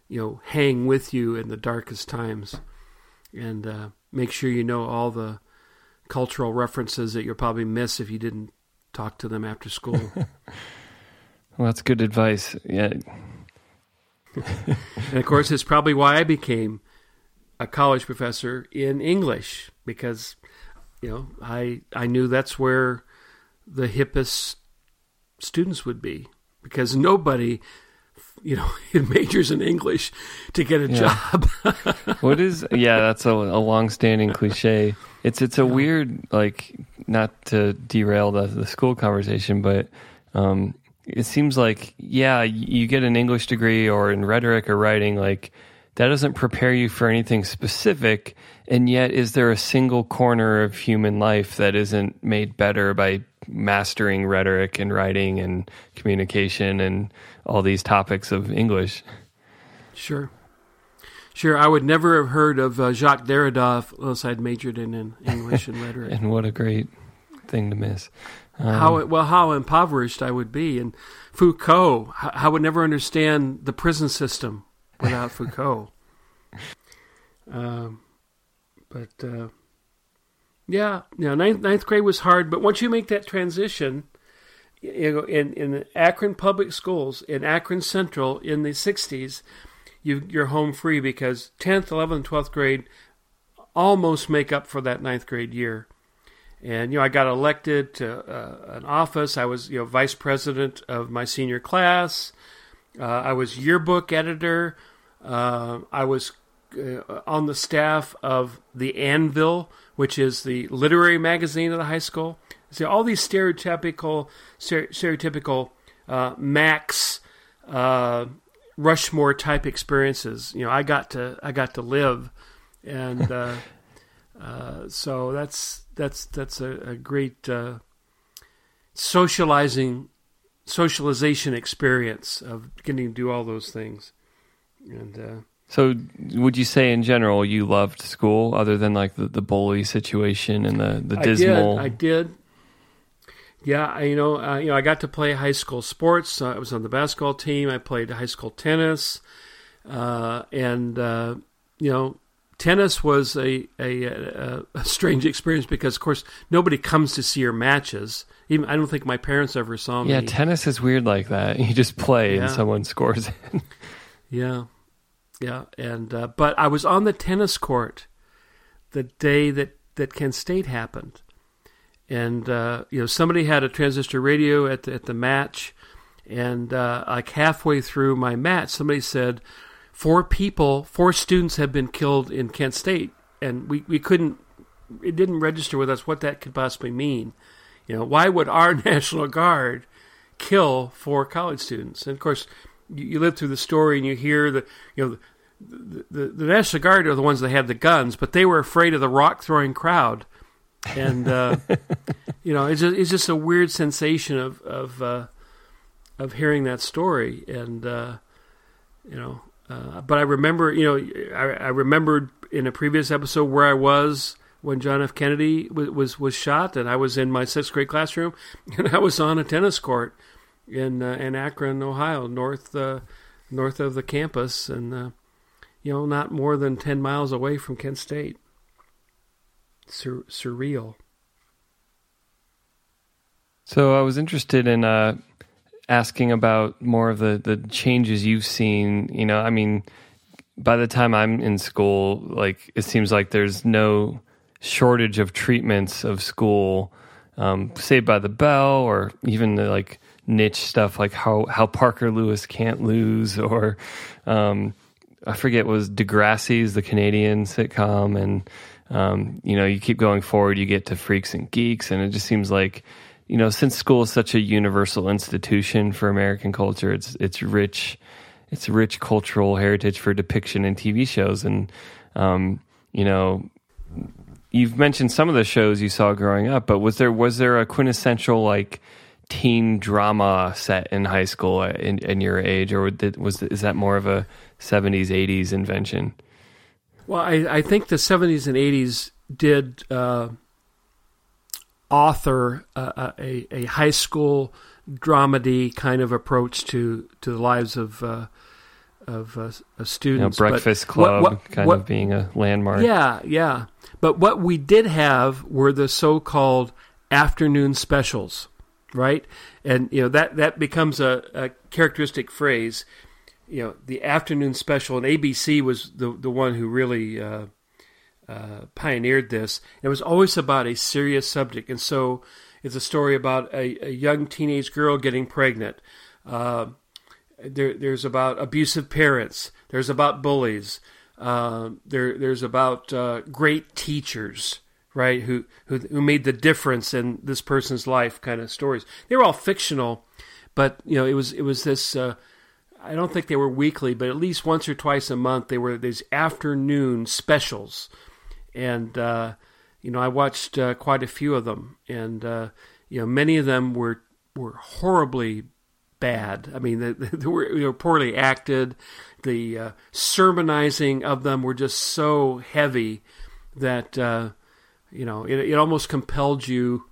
you know hang with you in the darkest times, and uh, make sure you know all the cultural references that you'll probably miss if you didn't talk to them after school. [laughs] well, that's good advice. Yeah. and of course, it's probably why I became a college professor in English because, you know, I I knew that's where the hippest students would be because nobody you know [laughs] majors in English to get a yeah. job. [laughs] what is yeah? That's a, a long-standing cliche. It's it's a yeah. weird like not to derail the the school conversation, but um, it seems like yeah, you get an English degree or in rhetoric or writing like that doesn't prepare you for anything specific and yet is there a single corner of human life that isn't made better by mastering rhetoric and writing and communication and all these topics of English. Sure. Sure, I would never have heard of uh, Jacques Derrida unless I'd majored in, in English and [laughs] rhetoric. and what a great thing to miss. Um, how well how impoverished I would be, and Foucault. I would never understand the prison system without Foucault. [laughs] Um, but uh, yeah, yeah, ninth, ninth grade was hard, but once you make that transition, you know, in in Akron public schools in Akron Central in the '60s, you you're home free because 10th, 11th, 12th grade almost make up for that ninth grade year. And you know, I got elected to uh, an office. I was you know vice president of my senior class. Uh, I was yearbook editor. Uh, I was uh, on the staff of the Anvil, which is the literary magazine of the high school. See all these stereotypical stereotypical uh, Max uh, Rushmore type experiences. You know, I got to I got to live, and uh, so that's that's that's a, a great uh, socializing socialization experience of getting to do all those things, and. Uh, so, would you say in general you loved school, other than like the, the bully situation and the the dismal? I did. I did. Yeah, I, you know, uh, you know, I got to play high school sports. Uh, I was on the basketball team. I played high school tennis, uh, and uh, you know, tennis was a, a, a, a, strange experience because, of course, nobody comes to see your matches. Even I don't think my parents ever saw me. Yeah, tennis is weird like that. You just play yeah. and someone scores it. [laughs] yeah, yeah, and uh, but I was on the tennis court the day that that Kent State happened and uh, you know somebody had a transistor radio at the, at the match, and uh, like halfway through my match, somebody said four people, four students have been killed in Kent State, and we, we couldn't, it didn't register with us what that could possibly mean. You know, why would our [laughs] National Guard kill four college students? And of course, you, you live through the story and you hear the you know. The, the, the National Guard are the ones that had the guns, but they were afraid of the rock throwing crowd and uh, [laughs] you know, it's just, it's just a weird sensation of of uh, of hearing that story, and uh, you know, uh, but I remember, you know, I, I remembered in a previous episode where I was when John F. Kennedy was was, was shot, and I was in my sixth grade classroom, [laughs] and I was on a tennis court in uh, in Akron, Ohio, north uh, north of the campus, and uh, you know, not more than ten miles away from Kent State. Sur- surreal. So I was interested in uh, asking about more of the the changes you've seen. You know, I mean, by the time I'm in school, like it seems like there's no shortage of treatments of school. Um, Saved by the Bell, or even the, like niche stuff like how how Parker Lewis can't lose, or um, I forget was Degrassi's the Canadian sitcom, and um, you know you keep going forward, you get to Freaks and Geeks, and it just seems like you know since school is such a universal institution for American culture, it's it's rich, it's rich cultural heritage for depiction in TV shows, and um, you know you've mentioned some of the shows you saw growing up, but was there was there a quintessential like teen drama set in high school in, in your age, or was is that more of a seventies eighties invention? Well, I, I, think the seventies and eighties did uh, author uh, a, a high school dramedy kind of approach to to the lives of. Uh, of, uh, of students, you know, Breakfast but Club, what, what, kind what, of being a landmark. Yeah, yeah. But what we did have were the so-called afternoon specials, right? And you know that that becomes a, a characteristic phrase. You know, the afternoon special, and ABC was the the one who really uh, uh, pioneered this. It was always about a serious subject, and so it's a story about a, a young teenage girl getting pregnant. Uh, there, there's about abusive parents. There's about bullies. Uh, there, there's about uh, great teachers, right? Who, who who made the difference in this person's life, kind of stories. They were all fictional, but you know, it was it was this. Uh, I don't think they were weekly, but at least once or twice a month, they were these afternoon specials, and uh, you know, I watched uh, quite a few of them, and uh, you know, many of them were were horribly bad. I mean, they, [laughs] they, were, they were poorly acted the uh, sermonizing of them were just so heavy that uh, you know it, it almost compelled you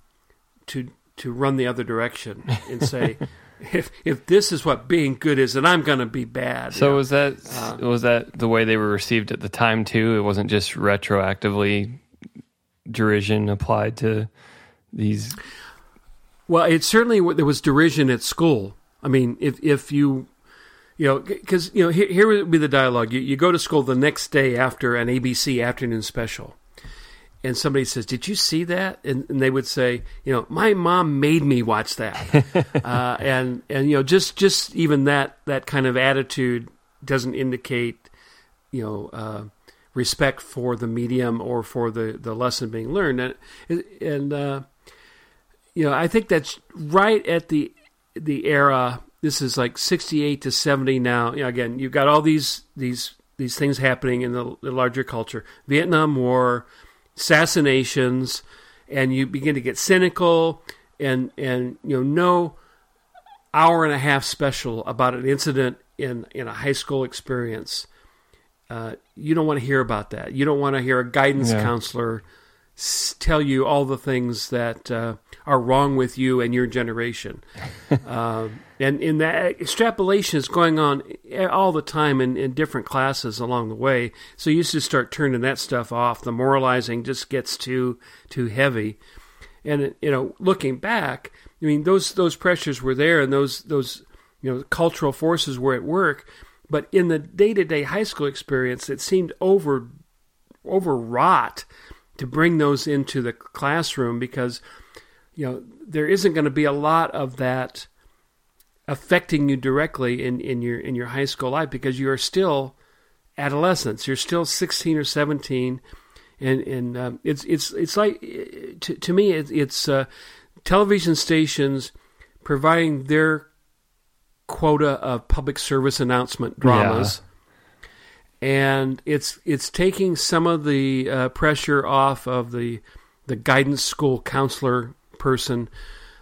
to to run the other direction and say. [laughs] if if this is what being good is, then I'm going to be bad. So was that uh, was that the way they were received at the time too? It wasn't just retroactively derision applied to these. Well, it certainly there was derision at school. I mean, if if you you know, because you know, here, here would be the dialogue. You, you go to school the next day after an ABC afternoon special, and somebody says, "Did you see that?" And, and they would say, "You know, my mom made me watch that," [laughs] uh, and and you know, just just even that that kind of attitude doesn't indicate, you know. Uh, respect for the medium or for the, the lesson being learned and and uh, you know I think that's right at the the era this is like 68 to 70 now. You know, again, you've got all these these these things happening in the, the larger culture. Vietnam War, assassinations, and you begin to get cynical and and you know no hour and a half special about an incident in in a high school experience. Uh, you don't want to hear about that. You don't want to hear a guidance yeah. counselor tell you all the things that uh, are wrong with you and your generation. [laughs] uh, and in that extrapolation is going on all the time in, in different classes along the way. So you just start turning that stuff off. The moralizing just gets too too heavy. And you know, looking back, I mean, those those pressures were there, and those those you know cultural forces were at work. But in the day to day high school experience, it seemed over overwrought to bring those into the classroom because you know there isn't going to be a lot of that affecting you directly in, in your in your high school life because you are still adolescents. You're still 16 or 17 and and um, it's it's it's like to, to me it, it's uh, television stations providing their quota of public service announcement dramas and it's it's taking some of the uh, pressure off of the the guidance school counselor person.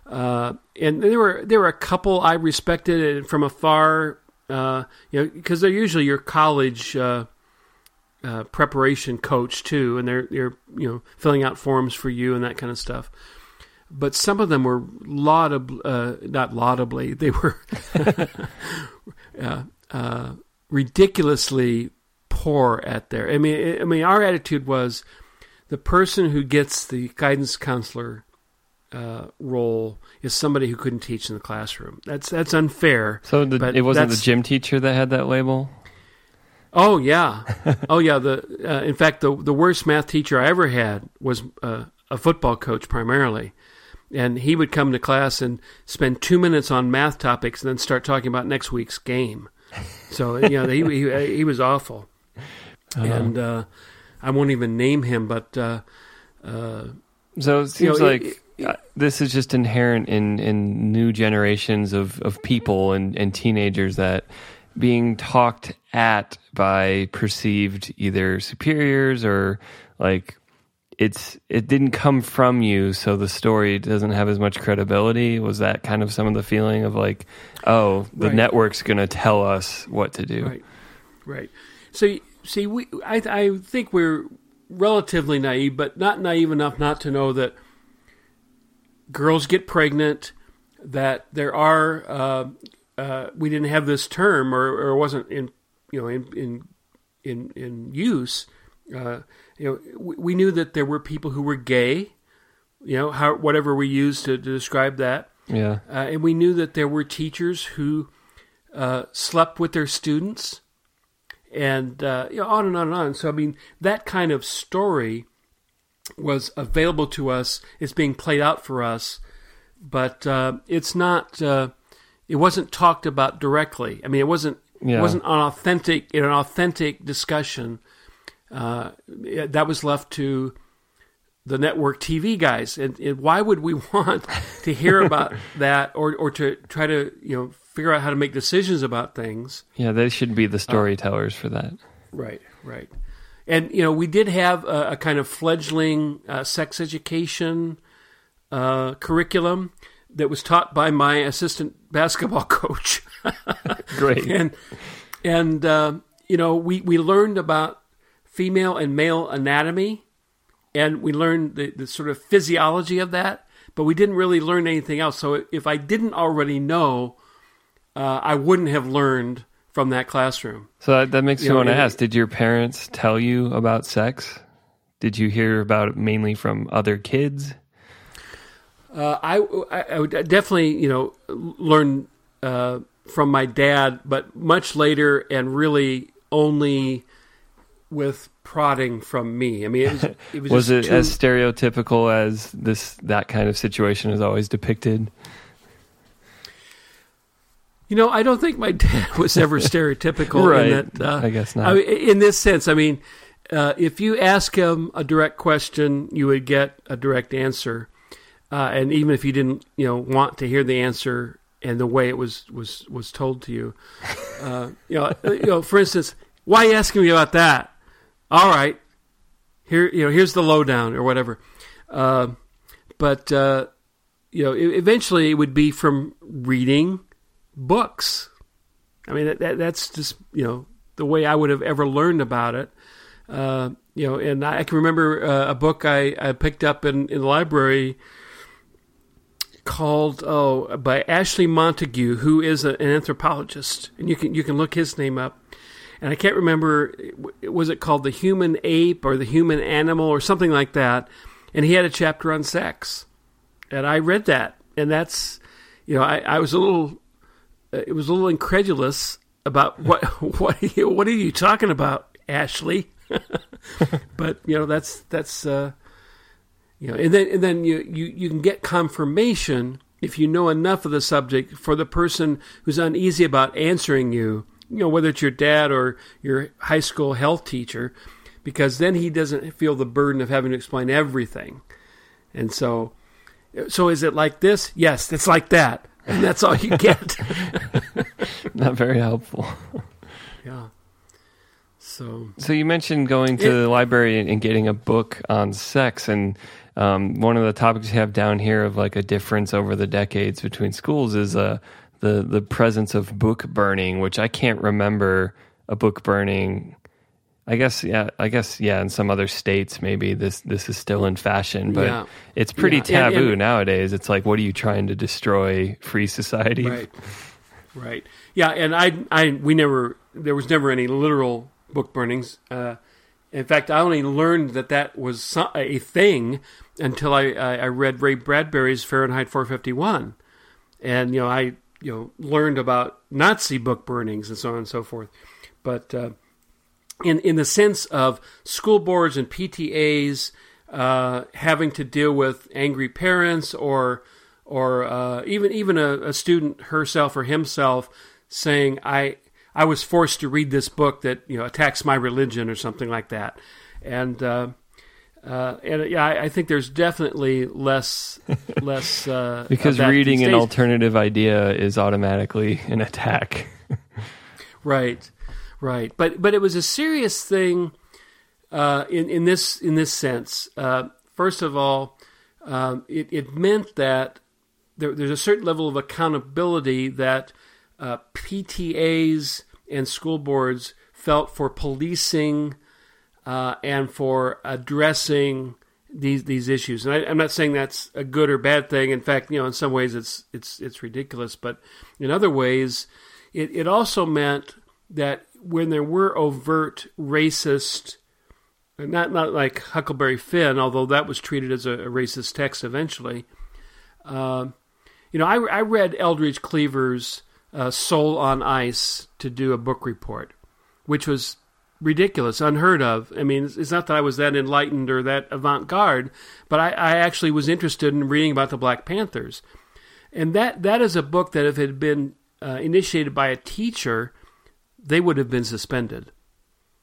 Uh, and there were there were a couple I respected from afar, uh, you know, because they're usually your college uh, uh, preparation coach too, and they're they're you know filling out forms for you and that kind of stuff. But some of them were laudably, uh, not laudably, they were [laughs] ridiculously poor at their. I mean, I mean, our attitude was the person who gets the guidance counselor uh, role is somebody who couldn't teach in the classroom. That's that's unfair. So the, it wasn't the gym teacher that had that label. Oh yeah, [laughs] oh yeah. The uh, in fact the the worst math teacher I ever had was uh, a football coach primarily, and he would come to class and spend two minutes on math topics and then start talking about next week's game. So you know he he, he was awful, and uh, I won't even name him, but uh, uh, So it seems know, like it- it- uh, this is just inherent in, in new generations of, of people and, and teenagers that being talked at by perceived either superiors or like it's it didn't come from you so the story doesn't have as much credibility was that kind of some of the feeling of like oh the Right. network's going to tell us what to do Right, right. So, see, we I, I think we're relatively naive, but not naive enough not to know that girls get pregnant. That there are uh, uh, we didn't have this term, or, or it wasn't in you know in in in, in use. Uh, you know, we, we knew that there were people who were gay. You know, how whatever we used to, to describe that. yeah Uh, and we knew that there were teachers who uh, slept with their students, and uh, you know, on and on and on. So I mean, that kind of story was available to us. It's being played out for us, but uh, it's not. Uh, it wasn't talked about directly. I mean, it wasn't. Yeah. It wasn't an authentic in an authentic discussion. Uh, that was left to the network TV guys. And, and why would we [laughs] want to hear about [laughs] that or, or to try to you know figure out how to make decisions about things? yeah they should be the storytellers for that Right, right. And you know, we did have a, a kind of fledgling uh, sex education uh, curriculum that was taught by my assistant basketball [laughs] coach. great and and uh, you know we we learned about female and male anatomy and we learned the, the sort of physiology of that but we didn't really learn anything else so if i didn't already know uh, i wouldn't have learned from that classroom So that, that makes You me want to ask: Did your parents tell you about sex? Did you hear about it mainly from other kids? Uh, I, I, I would definitely, you know, learn uh, from my dad, but much later and really only with prodding from me. I mean, it was, [laughs] it was, Was it too, as stereotypical as this that kind of situation is always depicted? You know, I don't think my [laughs] dad was ever stereotypical Right. in that. Uh, I guess not. I mean, in this sense, I mean, uh, if you ask him a direct question, you would get a direct answer, uh, and even if you didn't, you know, want to hear the answer and the way it was was was told to you, uh, you know, you know, for instance, why are you asking me about that? All right, here, you know, here's the lowdown or whatever. Uh, but uh, you know, eventually it would be from reading books. I mean, that, that, that's just you know the way I would have ever learned about it. Uh, you know, and I can remember uh, a book I, I picked up in, in the library called oh by Ashley Montagu, who is an anthropologist, and you can you can look his name up. And I can't remember was it called the human ape or the human animal or something like that. And he had a chapter on sex, and I read that, and that's you know I, I was a little it was a little incredulous about what [laughs] what what are you talking about, Ashley? [laughs] but you know that's that's uh, you know, and then and then you, you you can get confirmation if you know enough of the subject for the person who's uneasy about answering you. You know, whether it's your dad or your high school health teacher, because then he doesn't feel the burden of having to explain everything. And so, so is it like this? Yes, it's like that, and that's all you get. [laughs] Not very helpful. yeah. So So you mentioned going to It- the library and, and getting a book on sex, and um, one of the topics you have down here of like a difference over the decades between schools is uh, the the presence of book burning, which I can't remember a book burning I guess yeah, I guess yeah. In some other states, maybe this this is still in fashion, but Yeah. it's pretty Yeah, taboo and- nowadays. It's like, what are you trying to destroy free society? Right. Right. Yeah, and I, I, we never, there was never any literal book burnings. Uh, in fact, I only learned that that was a thing until I, I, I read Ray Bradbury's Fahrenheit 451, and you know, I, you know, learned about Nazi book burnings and so on and so forth. But uh, in in the sense of school boards and PTAs uh, having to deal with angry parents or or uh, even even a, a student herself or himself saying I I was forced to read this book that you know attacks my religion or something like that, and uh, uh, and yeah, I, I think there's definitely less [laughs] less uh, Because reading an alternative idea is automatically an attack. [laughs] Right, right. But but it was a serious thing uh, in in this in this sense. Uh, first of all, um, it it meant that there, there's a certain level of accountability that uh, PTAs and school boards felt for policing uh, and for addressing these these issues. And I, I'm not saying that's a good or bad thing. In fact, you know, in some ways it's it's it's ridiculous, but in other ways, it, it also meant that when there were overt racist, not not like Huckleberry Finn, although that was treated as a, a racist text eventually. Uh, you know, I, I read Eldridge Cleaver's uh, Soul on Ice to do a book report, which was ridiculous, unheard of. I mean, it's, not that I was that enlightened or that avant garde, but I, I actually was interested in reading about the Black Panthers. And that, that is a book that if it had been uh, initiated by a teacher, they would have been suspended.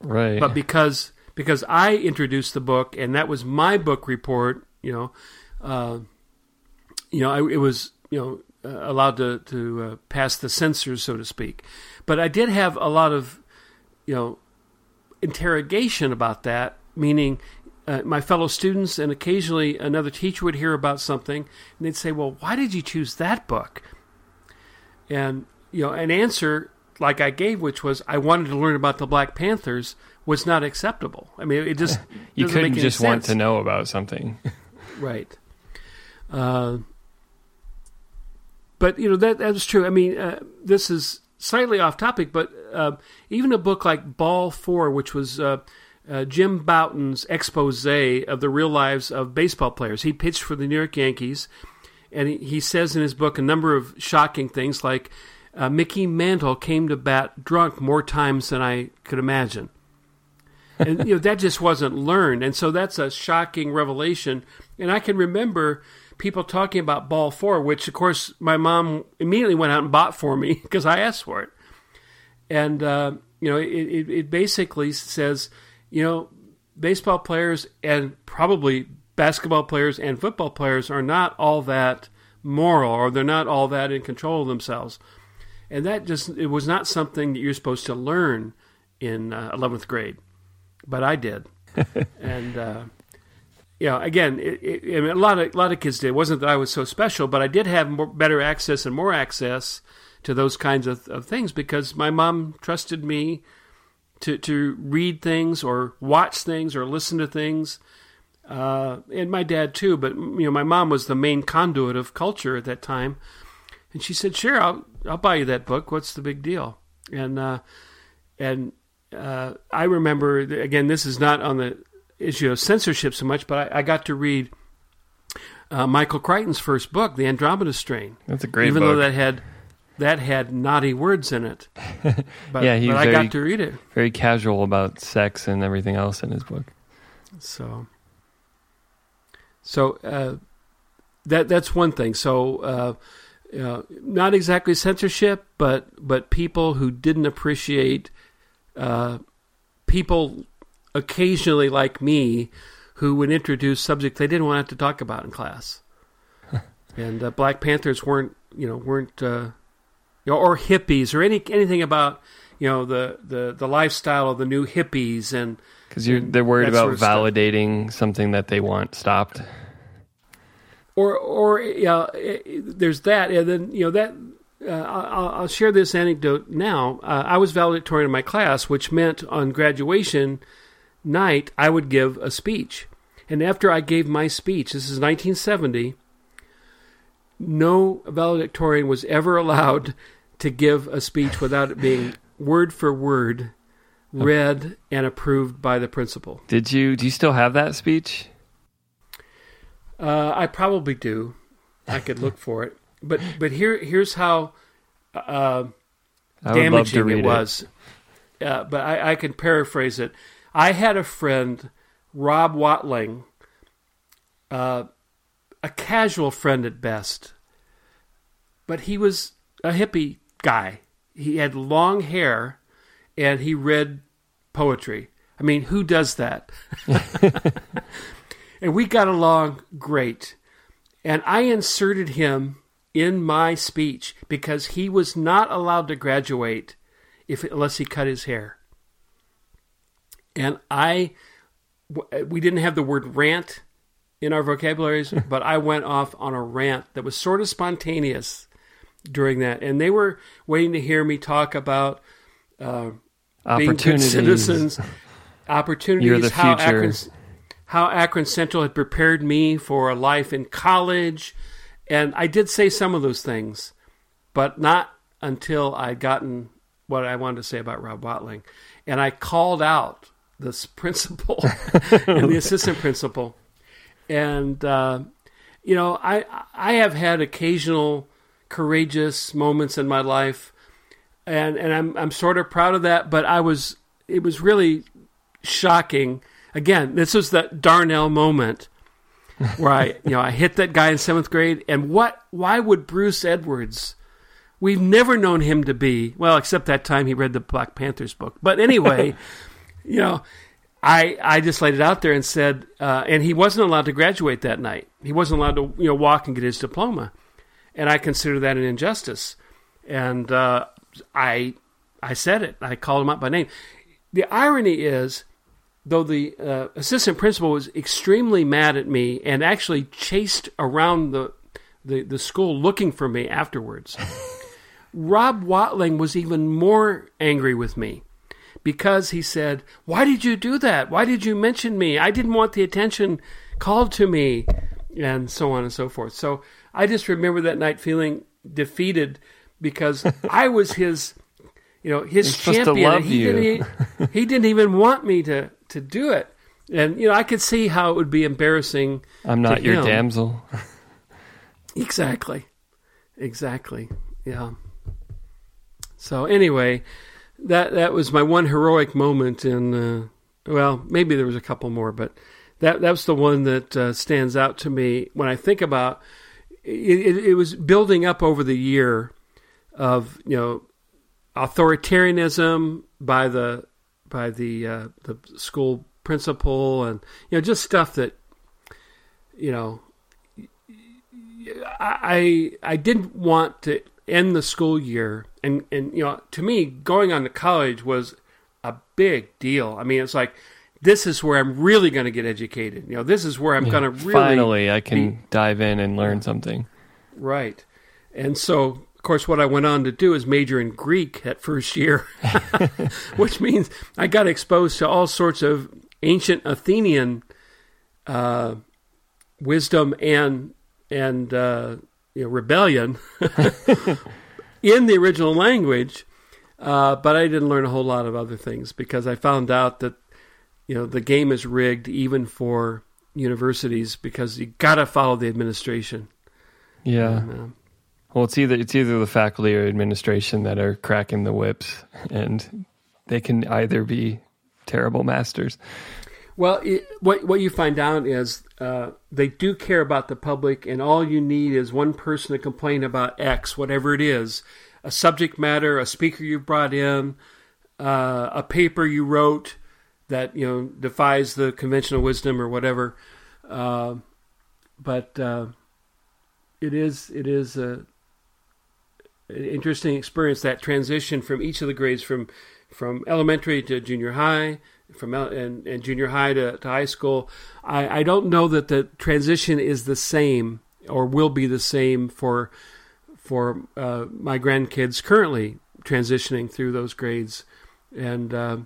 Right. But because because I introduced the book and that was my book report, you know, uh, you know, I, it was you know uh, allowed to to uh, pass the censors, so to speak. But I did have a lot of you know interrogation about that, meaning. Uh, my fellow students and occasionally another teacher would hear about something and they'd say, "Well, why did you choose that book?" And you know, an answer like I gave, which was I wanted to learn about the Black Panthers, was not acceptable. I mean, it just [laughs] you couldn't just want to know about something. [laughs] right. Uh, but you know that that was true. I mean, uh, this is slightly off topic, but uh, even a book like Ball Four, which was uh, uh, Jim Bouton's expose of the real lives of baseball players. He pitched for the New York Yankees, and he, he says in his book a number of shocking things, like uh, Mickey Mantle came to bat drunk more times than I could imagine. and you know that just wasn't learned, and so that's a shocking revelation. And I can remember people talking about Ball Four, which of course my mom immediately went out and bought for me [laughs] because I asked for it. And uh, you know, it, it, it basically says, you know, baseball players and probably basketball players and football players are not all that moral, or they're not all that in control of themselves. And that just it was not something that you're supposed to learn in uh, 11th grade, but I did. [laughs] and uh, you know, again, it, it, I mean, a lot of a lot of kids did. It wasn't that I was so special, but I did have more, better access and more access to those kinds of, of things because my mom trusted me to to read things or watch things or listen to things, uh, and my dad too. But you know, my mom was the main conduit of culture at that time, and she said, "Sure, I'll I'll buy you that book. What's the big deal?" And uh, and uh, I remember again, this is not on the issue of censorship so much, but I, I got to read uh, Michael Crichton's first book, The Andromeda Strain. That's a great book. even book. though that had that had naughty words in it. [laughs] But, Yeah, but I very- got to read it. Very casual about sex and everything else in his book. So, so uh, that that's one thing. So, uh, uh, not exactly censorship, but but people who didn't appreciate uh, people occasionally like me who would introduce subjects they didn't want to talk about in class. [laughs] and uh, Black Panthers weren't, you know, weren't, uh, you know, or hippies or any anything about, you know, the the the lifestyle of the new hippies and Because they're worried about sort of stuff. validating something that they want stopped. Or or it- there's that, and then you know that uh, I'll, I'll, share this anecdote now. Uh, I was valedictorian in my class, which meant on graduation night I would give a speech. And after I gave my speech, this is 1970, no valedictorian was ever [laughs] allowed to give a speech without it being word for word read and approved by the principal. Did you? Do you still have that speech? Uh, I probably do. I could look for it, but but here here's how uh, damaging it was. It. Uh, but I, I can paraphrase it. I had a friend, Rob Watling, uh, a casual friend at best, but he was a hippie guy. He had long hair, and he read poetry. I mean, who does that? [laughs] [laughs] and we got along great. And I inserted him in my speech because he was not allowed to graduate if unless he cut his hair. And I we didn't have the word rant in our vocabularies, [laughs] but I went off on a rant that was sort of spontaneous during that, and they were waiting to hear me talk about uh, being good citizens, [laughs] opportunities. How future. How Akron Central had prepared me for a life in college, and I did say some of those things, but not until I'd gotten what I wanted to say about Rob Watling, and I called out this [laughs] principal and the assistant principal, and uh, you know I I have had occasional courageous moments in my life, and and I'm I'm sort of proud of that. But I was it was really shocking. Again, this was that Darnell moment where I [laughs] you know I hit that guy in seventh grade, and what? Why would Bruce Edwards? We've never known him to be well, except that time he read the Black Panthers book. But anyway, [laughs] you know, I I just laid it out there and said, uh, and he wasn't allowed to graduate that night. He wasn't allowed to you know walk and get his diploma and I consider that an injustice. And uh, I I said it. I called him up by name. The irony is, though the uh, assistant principal was extremely mad at me and actually chased around the the, the school looking for me afterwards, [laughs] Rob Watling was even more angry with me because he said, "Why did you do that? Why did you mention me? I didn't want the attention called to me." And so on and so forth. So I just remember that night feeling defeated because [laughs] I was his, you know, his champion. he, Didn't, he didn't even want me to to do it, and you know, I could see how it would be embarrassing. I'm not your him. damsel. [laughs] exactly, exactly. Yeah. So anyway, that that was my one heroic moment in. Uh, well, maybe there was a couple more, but that that was the one that uh, stands out to me when I think about it, it, it, was building up over the year of you know authoritarianism by the by the uh, the school principal and you know just stuff that you know I I didn't want to end the school year and and you know to me going on to college was a big deal. I mean it's like this is where I'm really going to get educated. You know, this is where I'm yeah, going to really finally I can be, dive in and learn something. Right, and so course what I went on to do is major in Greek that first year, [laughs] which means I got exposed to all sorts of ancient Athenian uh, wisdom and and uh, you know, rebellion [laughs] in the original language. Uh, but I didn't learn a whole lot of other things because I found out that you know the game is rigged even for universities because you got to follow the administration. Yeah. And, uh, well, it's either it's either the faculty or administration that are cracking the whips, and they can either be terrible masters. Well, it, what what you find out is uh, they do care about the public, and all you need is one person to complain about X, whatever it is, a subject matter, a speaker you brought in, uh, a paper you wrote, that you know defies the conventional wisdom or whatever. Uh, but uh, it is it is a interesting experience that transition from each of the grades from from elementary to junior high from and, and junior high to, to high school. I, I don't know that the transition is the same or will be the same for for uh, my grandkids currently transitioning through those grades, and uh,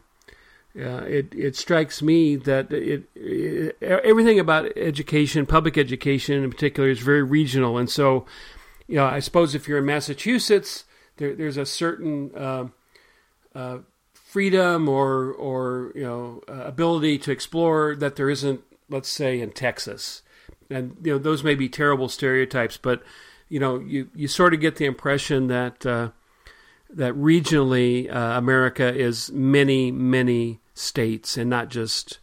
uh, it it strikes me that it, it, everything about education, public education in particular, is very regional, and so you know I suppose if you're in Massachusetts, there, there's a certain uh, uh, freedom or or you know uh, ability to explore that there isn't, let's say, in Texas, and you know those may be terrible stereotypes, but you know you you sort of get the impression that uh, that regionally uh, America is many many states and not just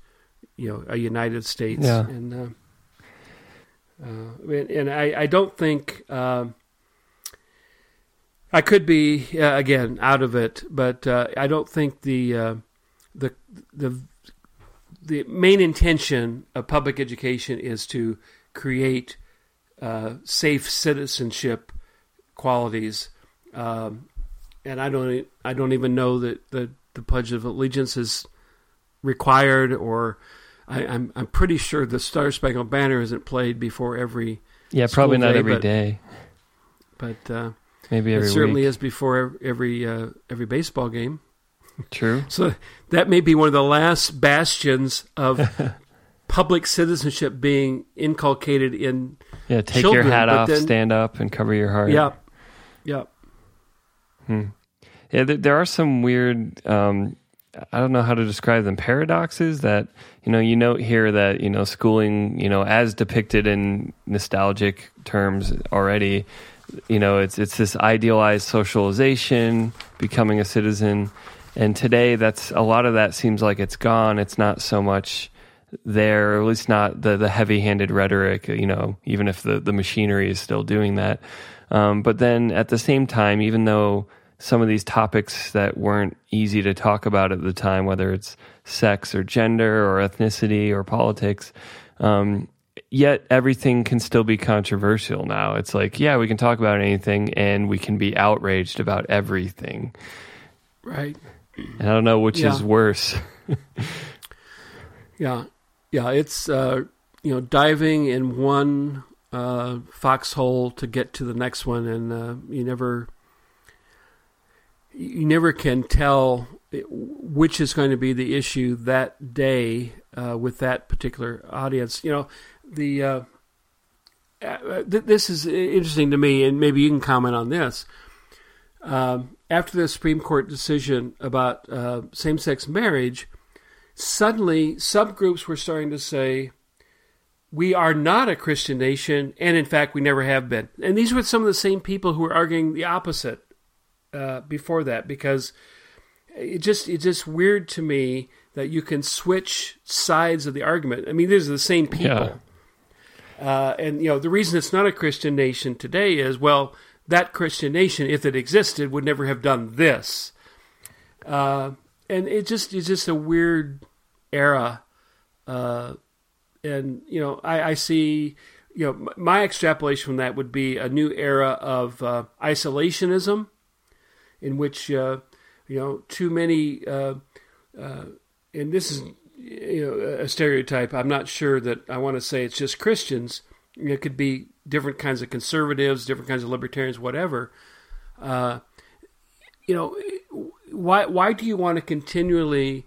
you know a United States. Yeah. And uh, and, and I, I don't think uh, I could be uh, again out of it, but uh, I don't think the uh, the the the main intention of public education is to create uh, safe citizenship qualities. Um, and I don't I don't even know that the, the Pledge of Allegiance is required, or I, am I'm, I'm pretty sure the Star Spangled Banner isn't played before every Yeah, probably not day, every but- day. but uh, Maybe it every certainly week. is before every uh, every baseball game. True. So that may be one of the last bastions of [laughs] public citizenship being inculcated in. Yeah, take Children, your hat off, then- stand up, and cover your heart. Yep, yep. Hmm. Yeah, there, there are some weird. Um, I don't know how to describe them. Paradoxes that you know. You note here that you know schooling, you know, as depicted in nostalgic terms already. You know, it's it's this idealized socialization, becoming a citizen, and today that's a lot of that seems like it's gone. It's not so much there, or at least not the the heavy handed rhetoric. You know, even if the the machinery is still doing that. Um, but then at the same time, even though some of these topics that weren't easy to talk about at the time, whether it's sex or gender or ethnicity or politics, um, yet everything can still be controversial now. It's like, yeah, we can talk about anything and we can be outraged about everything. Right. And I don't know which is worse. [laughs] Yeah, yeah. It's uh, you know diving in one uh, foxhole to get to the next one, and uh, you never you never can tell which is going to be the issue that day uh, with that particular audience. You know, the uh, uh, th- this is interesting to me, and maybe you can comment on this. Um, after the Supreme Court decision about uh, same-sex marriage, suddenly subgroups were starting to say, we are not a Christian nation, and in fact, we never have been. And these were some of the same people who were arguing the opposite uh, before that, because it just it's just weird to me that you can switch sides of the argument. I mean, these are the same people. Uh, and you know the reason it's not a Christian nation today is well that Christian nation, if it existed, would never have done this. Uh, and it just it's just a weird era. Uh, and you know I, I see you know my extrapolation from that would be a new era of uh, isolationism, in which uh, you know too many uh, uh, and this is you know a stereotype. I'm not sure that I want to say it's just Christians. It could be different kinds of conservatives, different kinds of libertarians, whatever. Uh, you know, why why do you want to continually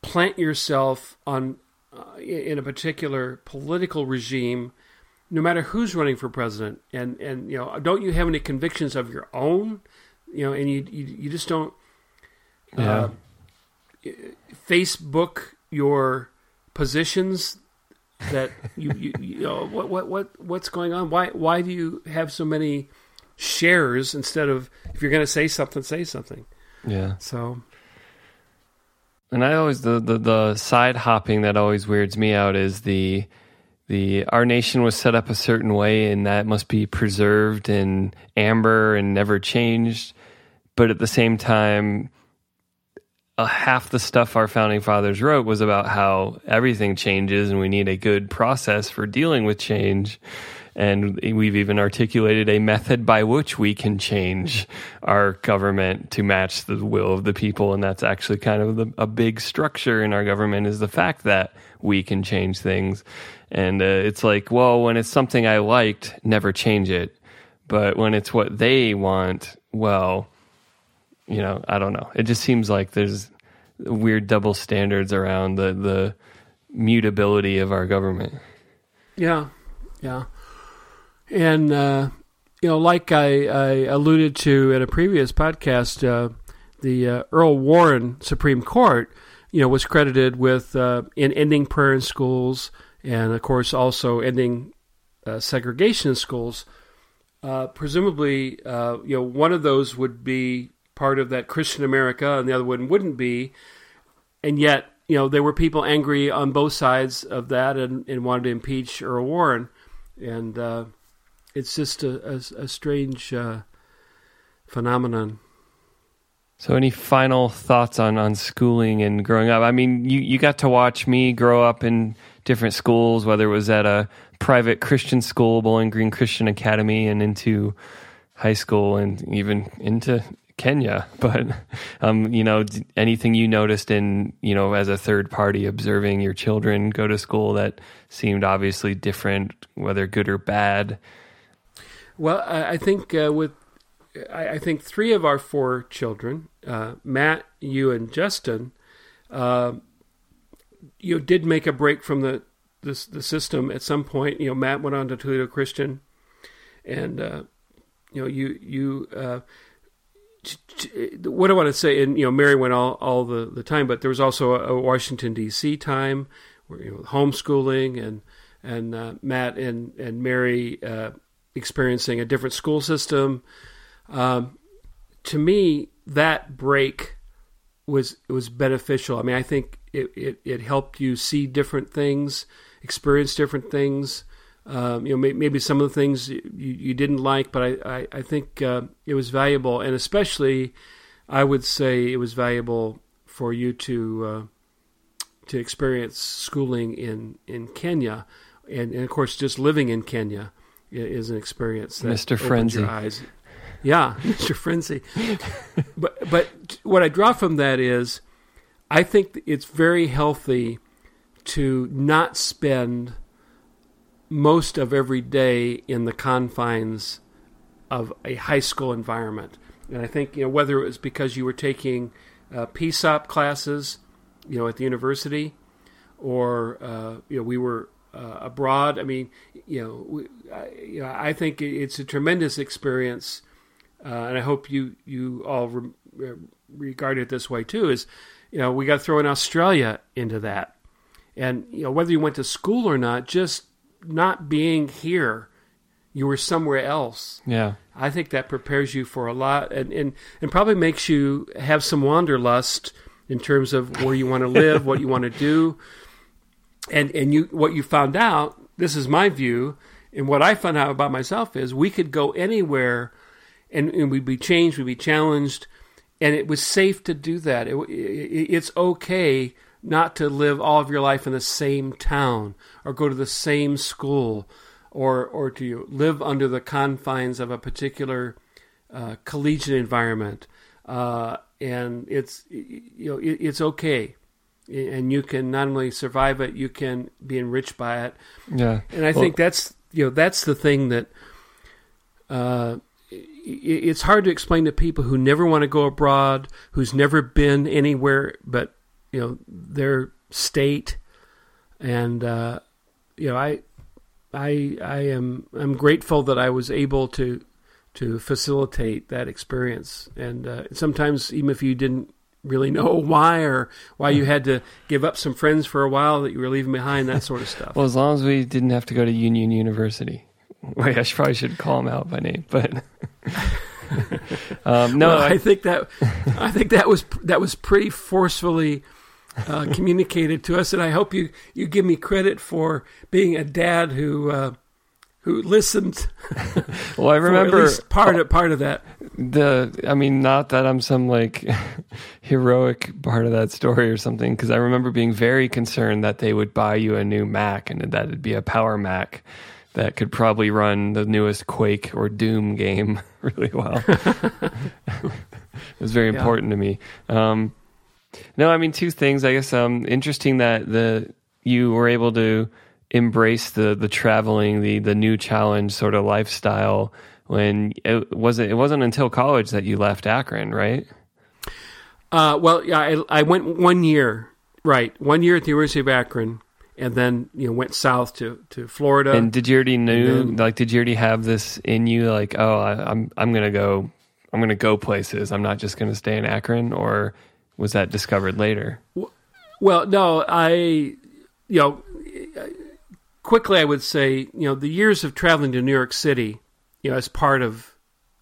plant yourself on uh, in a particular political regime, no matter who's running for president? And and you know, don't you have any convictions of your own? You know, and you you, you just don't. Yeah. Uh, Facebook your positions that you, you, you know what what what what's going on why why do you have so many shares instead of if you're going to say something say something Yeah. so And I always the, the the side hopping that always weirds me out is the the our nation was set up a certain way and that must be preserved in amber and never changed. But at the same time, uh, half the stuff our founding fathers wrote was about how everything changes and we need a good process for dealing with change. And we've even articulated a method by which we can change our government to match the will of the people. And that's actually kind of the, a big structure in our government is the fact that we can change things. And uh, it's like, well, when it's something I liked, never change it. but when it's what they want, well, you know, I don't know. It just seems like there's weird double standards around the the mutability of our government. Yeah, yeah, and uh, you know, like I, I, alluded to in a previous podcast, uh, the uh, Earl Warren Supreme Court, you know, was credited with uh, in ending prayer in schools, and of course also ending uh, segregation in schools. Uh, presumably, you know, one of those would be part of that Christian America, and the other one wouldn't be. And yet, you know, there were people angry on both sides of that and, and wanted to impeach Earl Warren, and uh, it's just a, a, a strange uh, phenomenon. So, any final thoughts on, on schooling and growing up? I mean, you, you got to watch me grow up in different schools, whether it was at a private Christian school, Bowling Green Christian Academy, and into high school and even into Kenya, [laughs] but um, you know, anything you noticed in you know as a third party observing your children go to school that seemed obviously different, whether good or bad. Well, I, think uh, with I, think three of our four children, uh, Matt, you, and Justin, uh, you did make a break from the, the the system at some point. You know, Matt went on to Toledo Christian, and uh, you know, you you uh, what I want to say, and you know, Mary went all, all the, the time, but there was also a, a Washington D.C. time where you know homeschooling and and uh, Matt and and Mary uh, experiencing a different school system. Um, to me, that break was was beneficial. I mean, I think it, it, it helped you see different things, experience different things. Um, you know, may, maybe some of the things you, you didn't like, but I, I, I think uh, it was valuable, and especially, I would say it was valuable for you to uh, to experience schooling in in Kenya, and, and, of course, just living in Kenya is an experience. That Mr. Frenzy. eyes. Yeah, [laughs] Mr. Frenzy. but but what I draw from that is, I think it's very healthy to not spend most of every day in the confines of a high school environment. And I think you know whether it was because you were taking uh, PSOP classes, you know, at the university, or uh, you know we were uh, abroad. I mean, you know, we, I, you know, I think it's a tremendous experience, uh, and I hope you you all re- regard it this way too. Is you know we got to throw in Australia into that, and you know whether you went to school or not, just not being here, you were somewhere else. Yeah. I think that prepares you for a lot and, and, and probably makes you have some wanderlust in terms of where you want to live, what you want to do. And and you what you found out, this is my view, and what I found out about myself is we could go anywhere and, and we'd be changed, we'd be challenged, and it was safe to do that. It, it, it's okay not to live all of your life in the same town or go to the same school or or to live under the confines of a particular uh, collegiate environment. Uh, and it's you know it, it's okay. And you can not only survive it you can be enriched by it. Yeah. And i well, think that's you know that's the thing that uh, it's hard to explain to people who never want to go abroad who's never been anywhere but you know their state, and uh, you know I I I am I'm grateful that I was able to to facilitate that experience, and uh, sometimes even if you didn't really know [laughs] why or why you had to give up some friends for a while that you were leaving behind, that sort of stuff. [laughs] well, as long as we didn't have to go to Union University. [laughs] Wait, I probably should call them out by name, but um, no, well, I, I, think that I think that was that was pretty forcefully uh, communicated to us, and I hope you you give me credit for being a dad who. Uh, who listened? [laughs] well, I [laughs] remember part of part of that. The, I mean, not that I'm some like [laughs] heroic part of that story or something, because I remember being very concerned that they would buy you a new Mac and that it'd be a Power Mac that could probably run the newest Quake or Doom game really well. it was very important yeah. to me. Um, no, I mean two things. I guess um, interesting that the you were able to embrace the the traveling, the the new challenge sort of lifestyle when it wasn't it wasn't until college that you left Akron, right? Uh, well, yeah, I, I went one year, right, one year at the University of Akron, and then you know went south to, to Florida. And did you already knew then- like did you already have this in you like oh I, I'm I'm gonna go I'm gonna go places I'm not just gonna stay in Akron or was that discovered later? Well, no, I, you know, quickly I would say, you know, the years of traveling to New York City, you know, as part of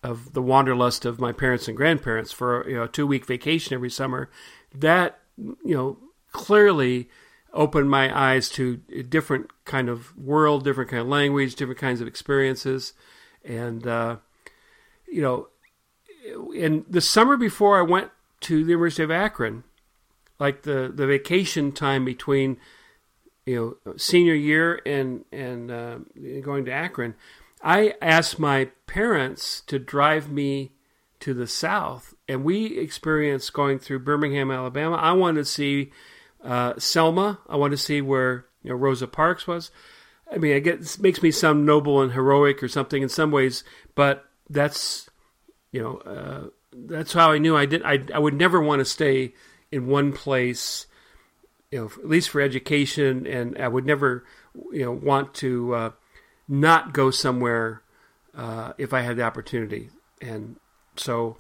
of the wanderlust of my parents and grandparents for you know a two week vacation every summer, that you know clearly opened my eyes to a different kind of world, different kind of language, different kinds of experiences, and uh, you know, in the summer before I went to the University of Akron, like the the vacation time between you know senior year and and uh, going to Akron, I asked my parents to drive me to the south, and we experienced going through Birmingham, Alabama. I wanted to see uh, Selma. I wanted to see where you know Rosa Parks was. I mean, I get it makes me sound noble and heroic or something in some ways, but that's you know uh, that's how I knew I did. I I would never want to stay in one place, you know, at least for education, and I would never you know want to uh, not go somewhere uh, if I had the opportunity. And so,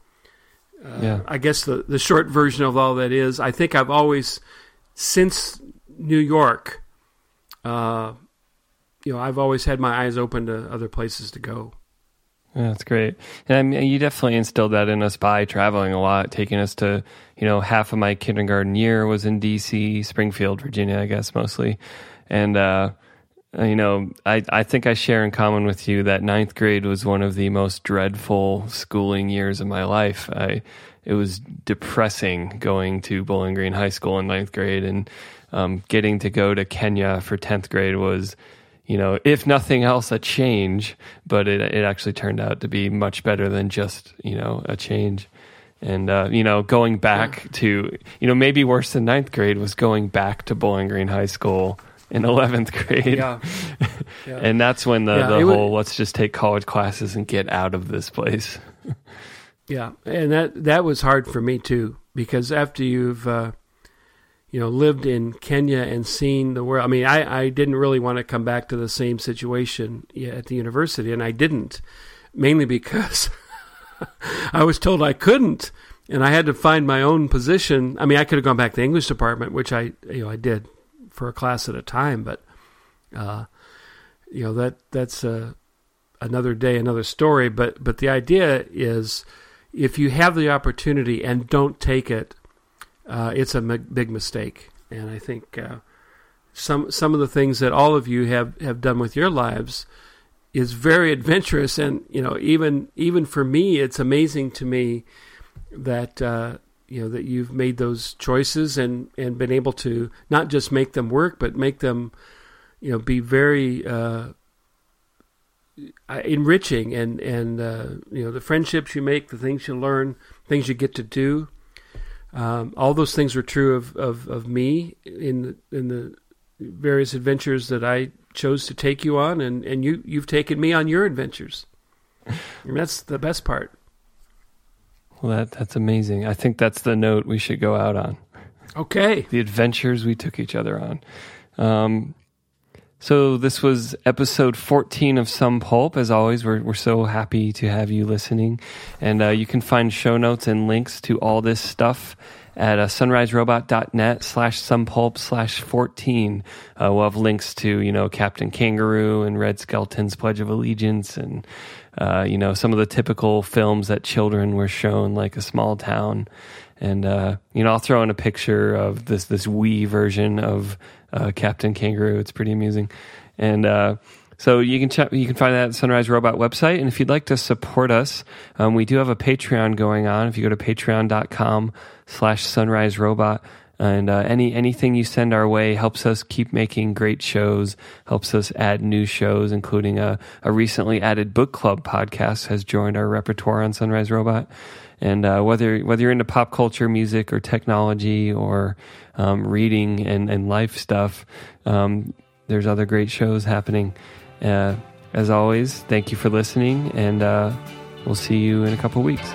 uh, Yeah. I guess the the short version of all that is, I think I've always since New York. Uh, you know, I've always had my eyes open to other places to go. That's great. And I mean, you definitely instilled that in us by traveling a lot, taking us to, you know, half of my kindergarten year was in DC, Springfield, Virginia, I guess mostly. And, uh, you know, I, I think I share in common with you that ninth grade was one of the most dreadful schooling years of my life. I, it was depressing going to Bowling Green High School in ninth grade and um, getting to go to Kenya for 10th grade was, you know, if nothing else, a change, but it, it actually turned out to be much better than just, you know, a change. And, uh, you know, going back to, you know, maybe worse than ninth grade was going back to Bowling Green High School in [laughs] 11th grade. Yeah, [laughs] yeah. And that's when the, Yeah, the it would- whole let's just take college classes and get out of this place. [laughs] Yeah, and that that was hard for me too because after you've uh, you know lived in Kenya and seen the world, I mean, I I didn't really want to come back to the same situation at the university, and I didn't mainly because [laughs] I was told I couldn't, and I had to find my own position. I mean, I could have gone back to the English department, which I you know I did for a class at a time, but uh, you know that that's uh, another day, another story. But but the idea is if you have the opportunity and don't take it, uh, it's a m- big mistake. And I think uh, some some of the things that all of you have, have done with your lives is very adventurous. And you know, even even for me, it's amazing to me that uh, you know that you've made those choices and and been able to not just make them work, but make them you know be very uh, uh, enriching and and uh, you know the friendships you make, the things you learn, things you get to do. Um, all those things were true of, of, of me in the, in the various adventures that I chose to take you on, and, and you you've taken me on your adventures. And that's the best part. Well, that, that's amazing. I think that's the note we should go out on. Okay, the adventures we took each other on. Um, so this was episode 14 of Sum Pulp. As always, we're, we're so happy to have you listening. And uh, you can find show notes and links to all this stuff at uh, sunriserobot.net slash sumpulp slash 14. Uh, we'll have links to, you know, Captain Kangaroo and Red Skelton's Pledge of Allegiance and, uh, you know, some of the typical films that children were shown, like A Small Town. And, uh, you know, I'll throw in a picture of this, this Wii version of uh, Captain Kangaroo. It's pretty amusing. And, uh, so you can check, you can find that at Sunrise Robot website. And if you'd like to support us, um, we do have a Patreon going on. If you go to patreon.com slash sunrise robot, and uh, any anything you send our way helps us keep making great shows, helps us add new shows, including a, a recently added book club podcast has joined our repertoire on Sunrise Robot. And uh, whether whether you're into pop culture, music, or technology, or um, reading and, and life stuff, um, there's other great shows happening. Uh, as always, thank you for listening, and uh, we'll see you in a couple weeks.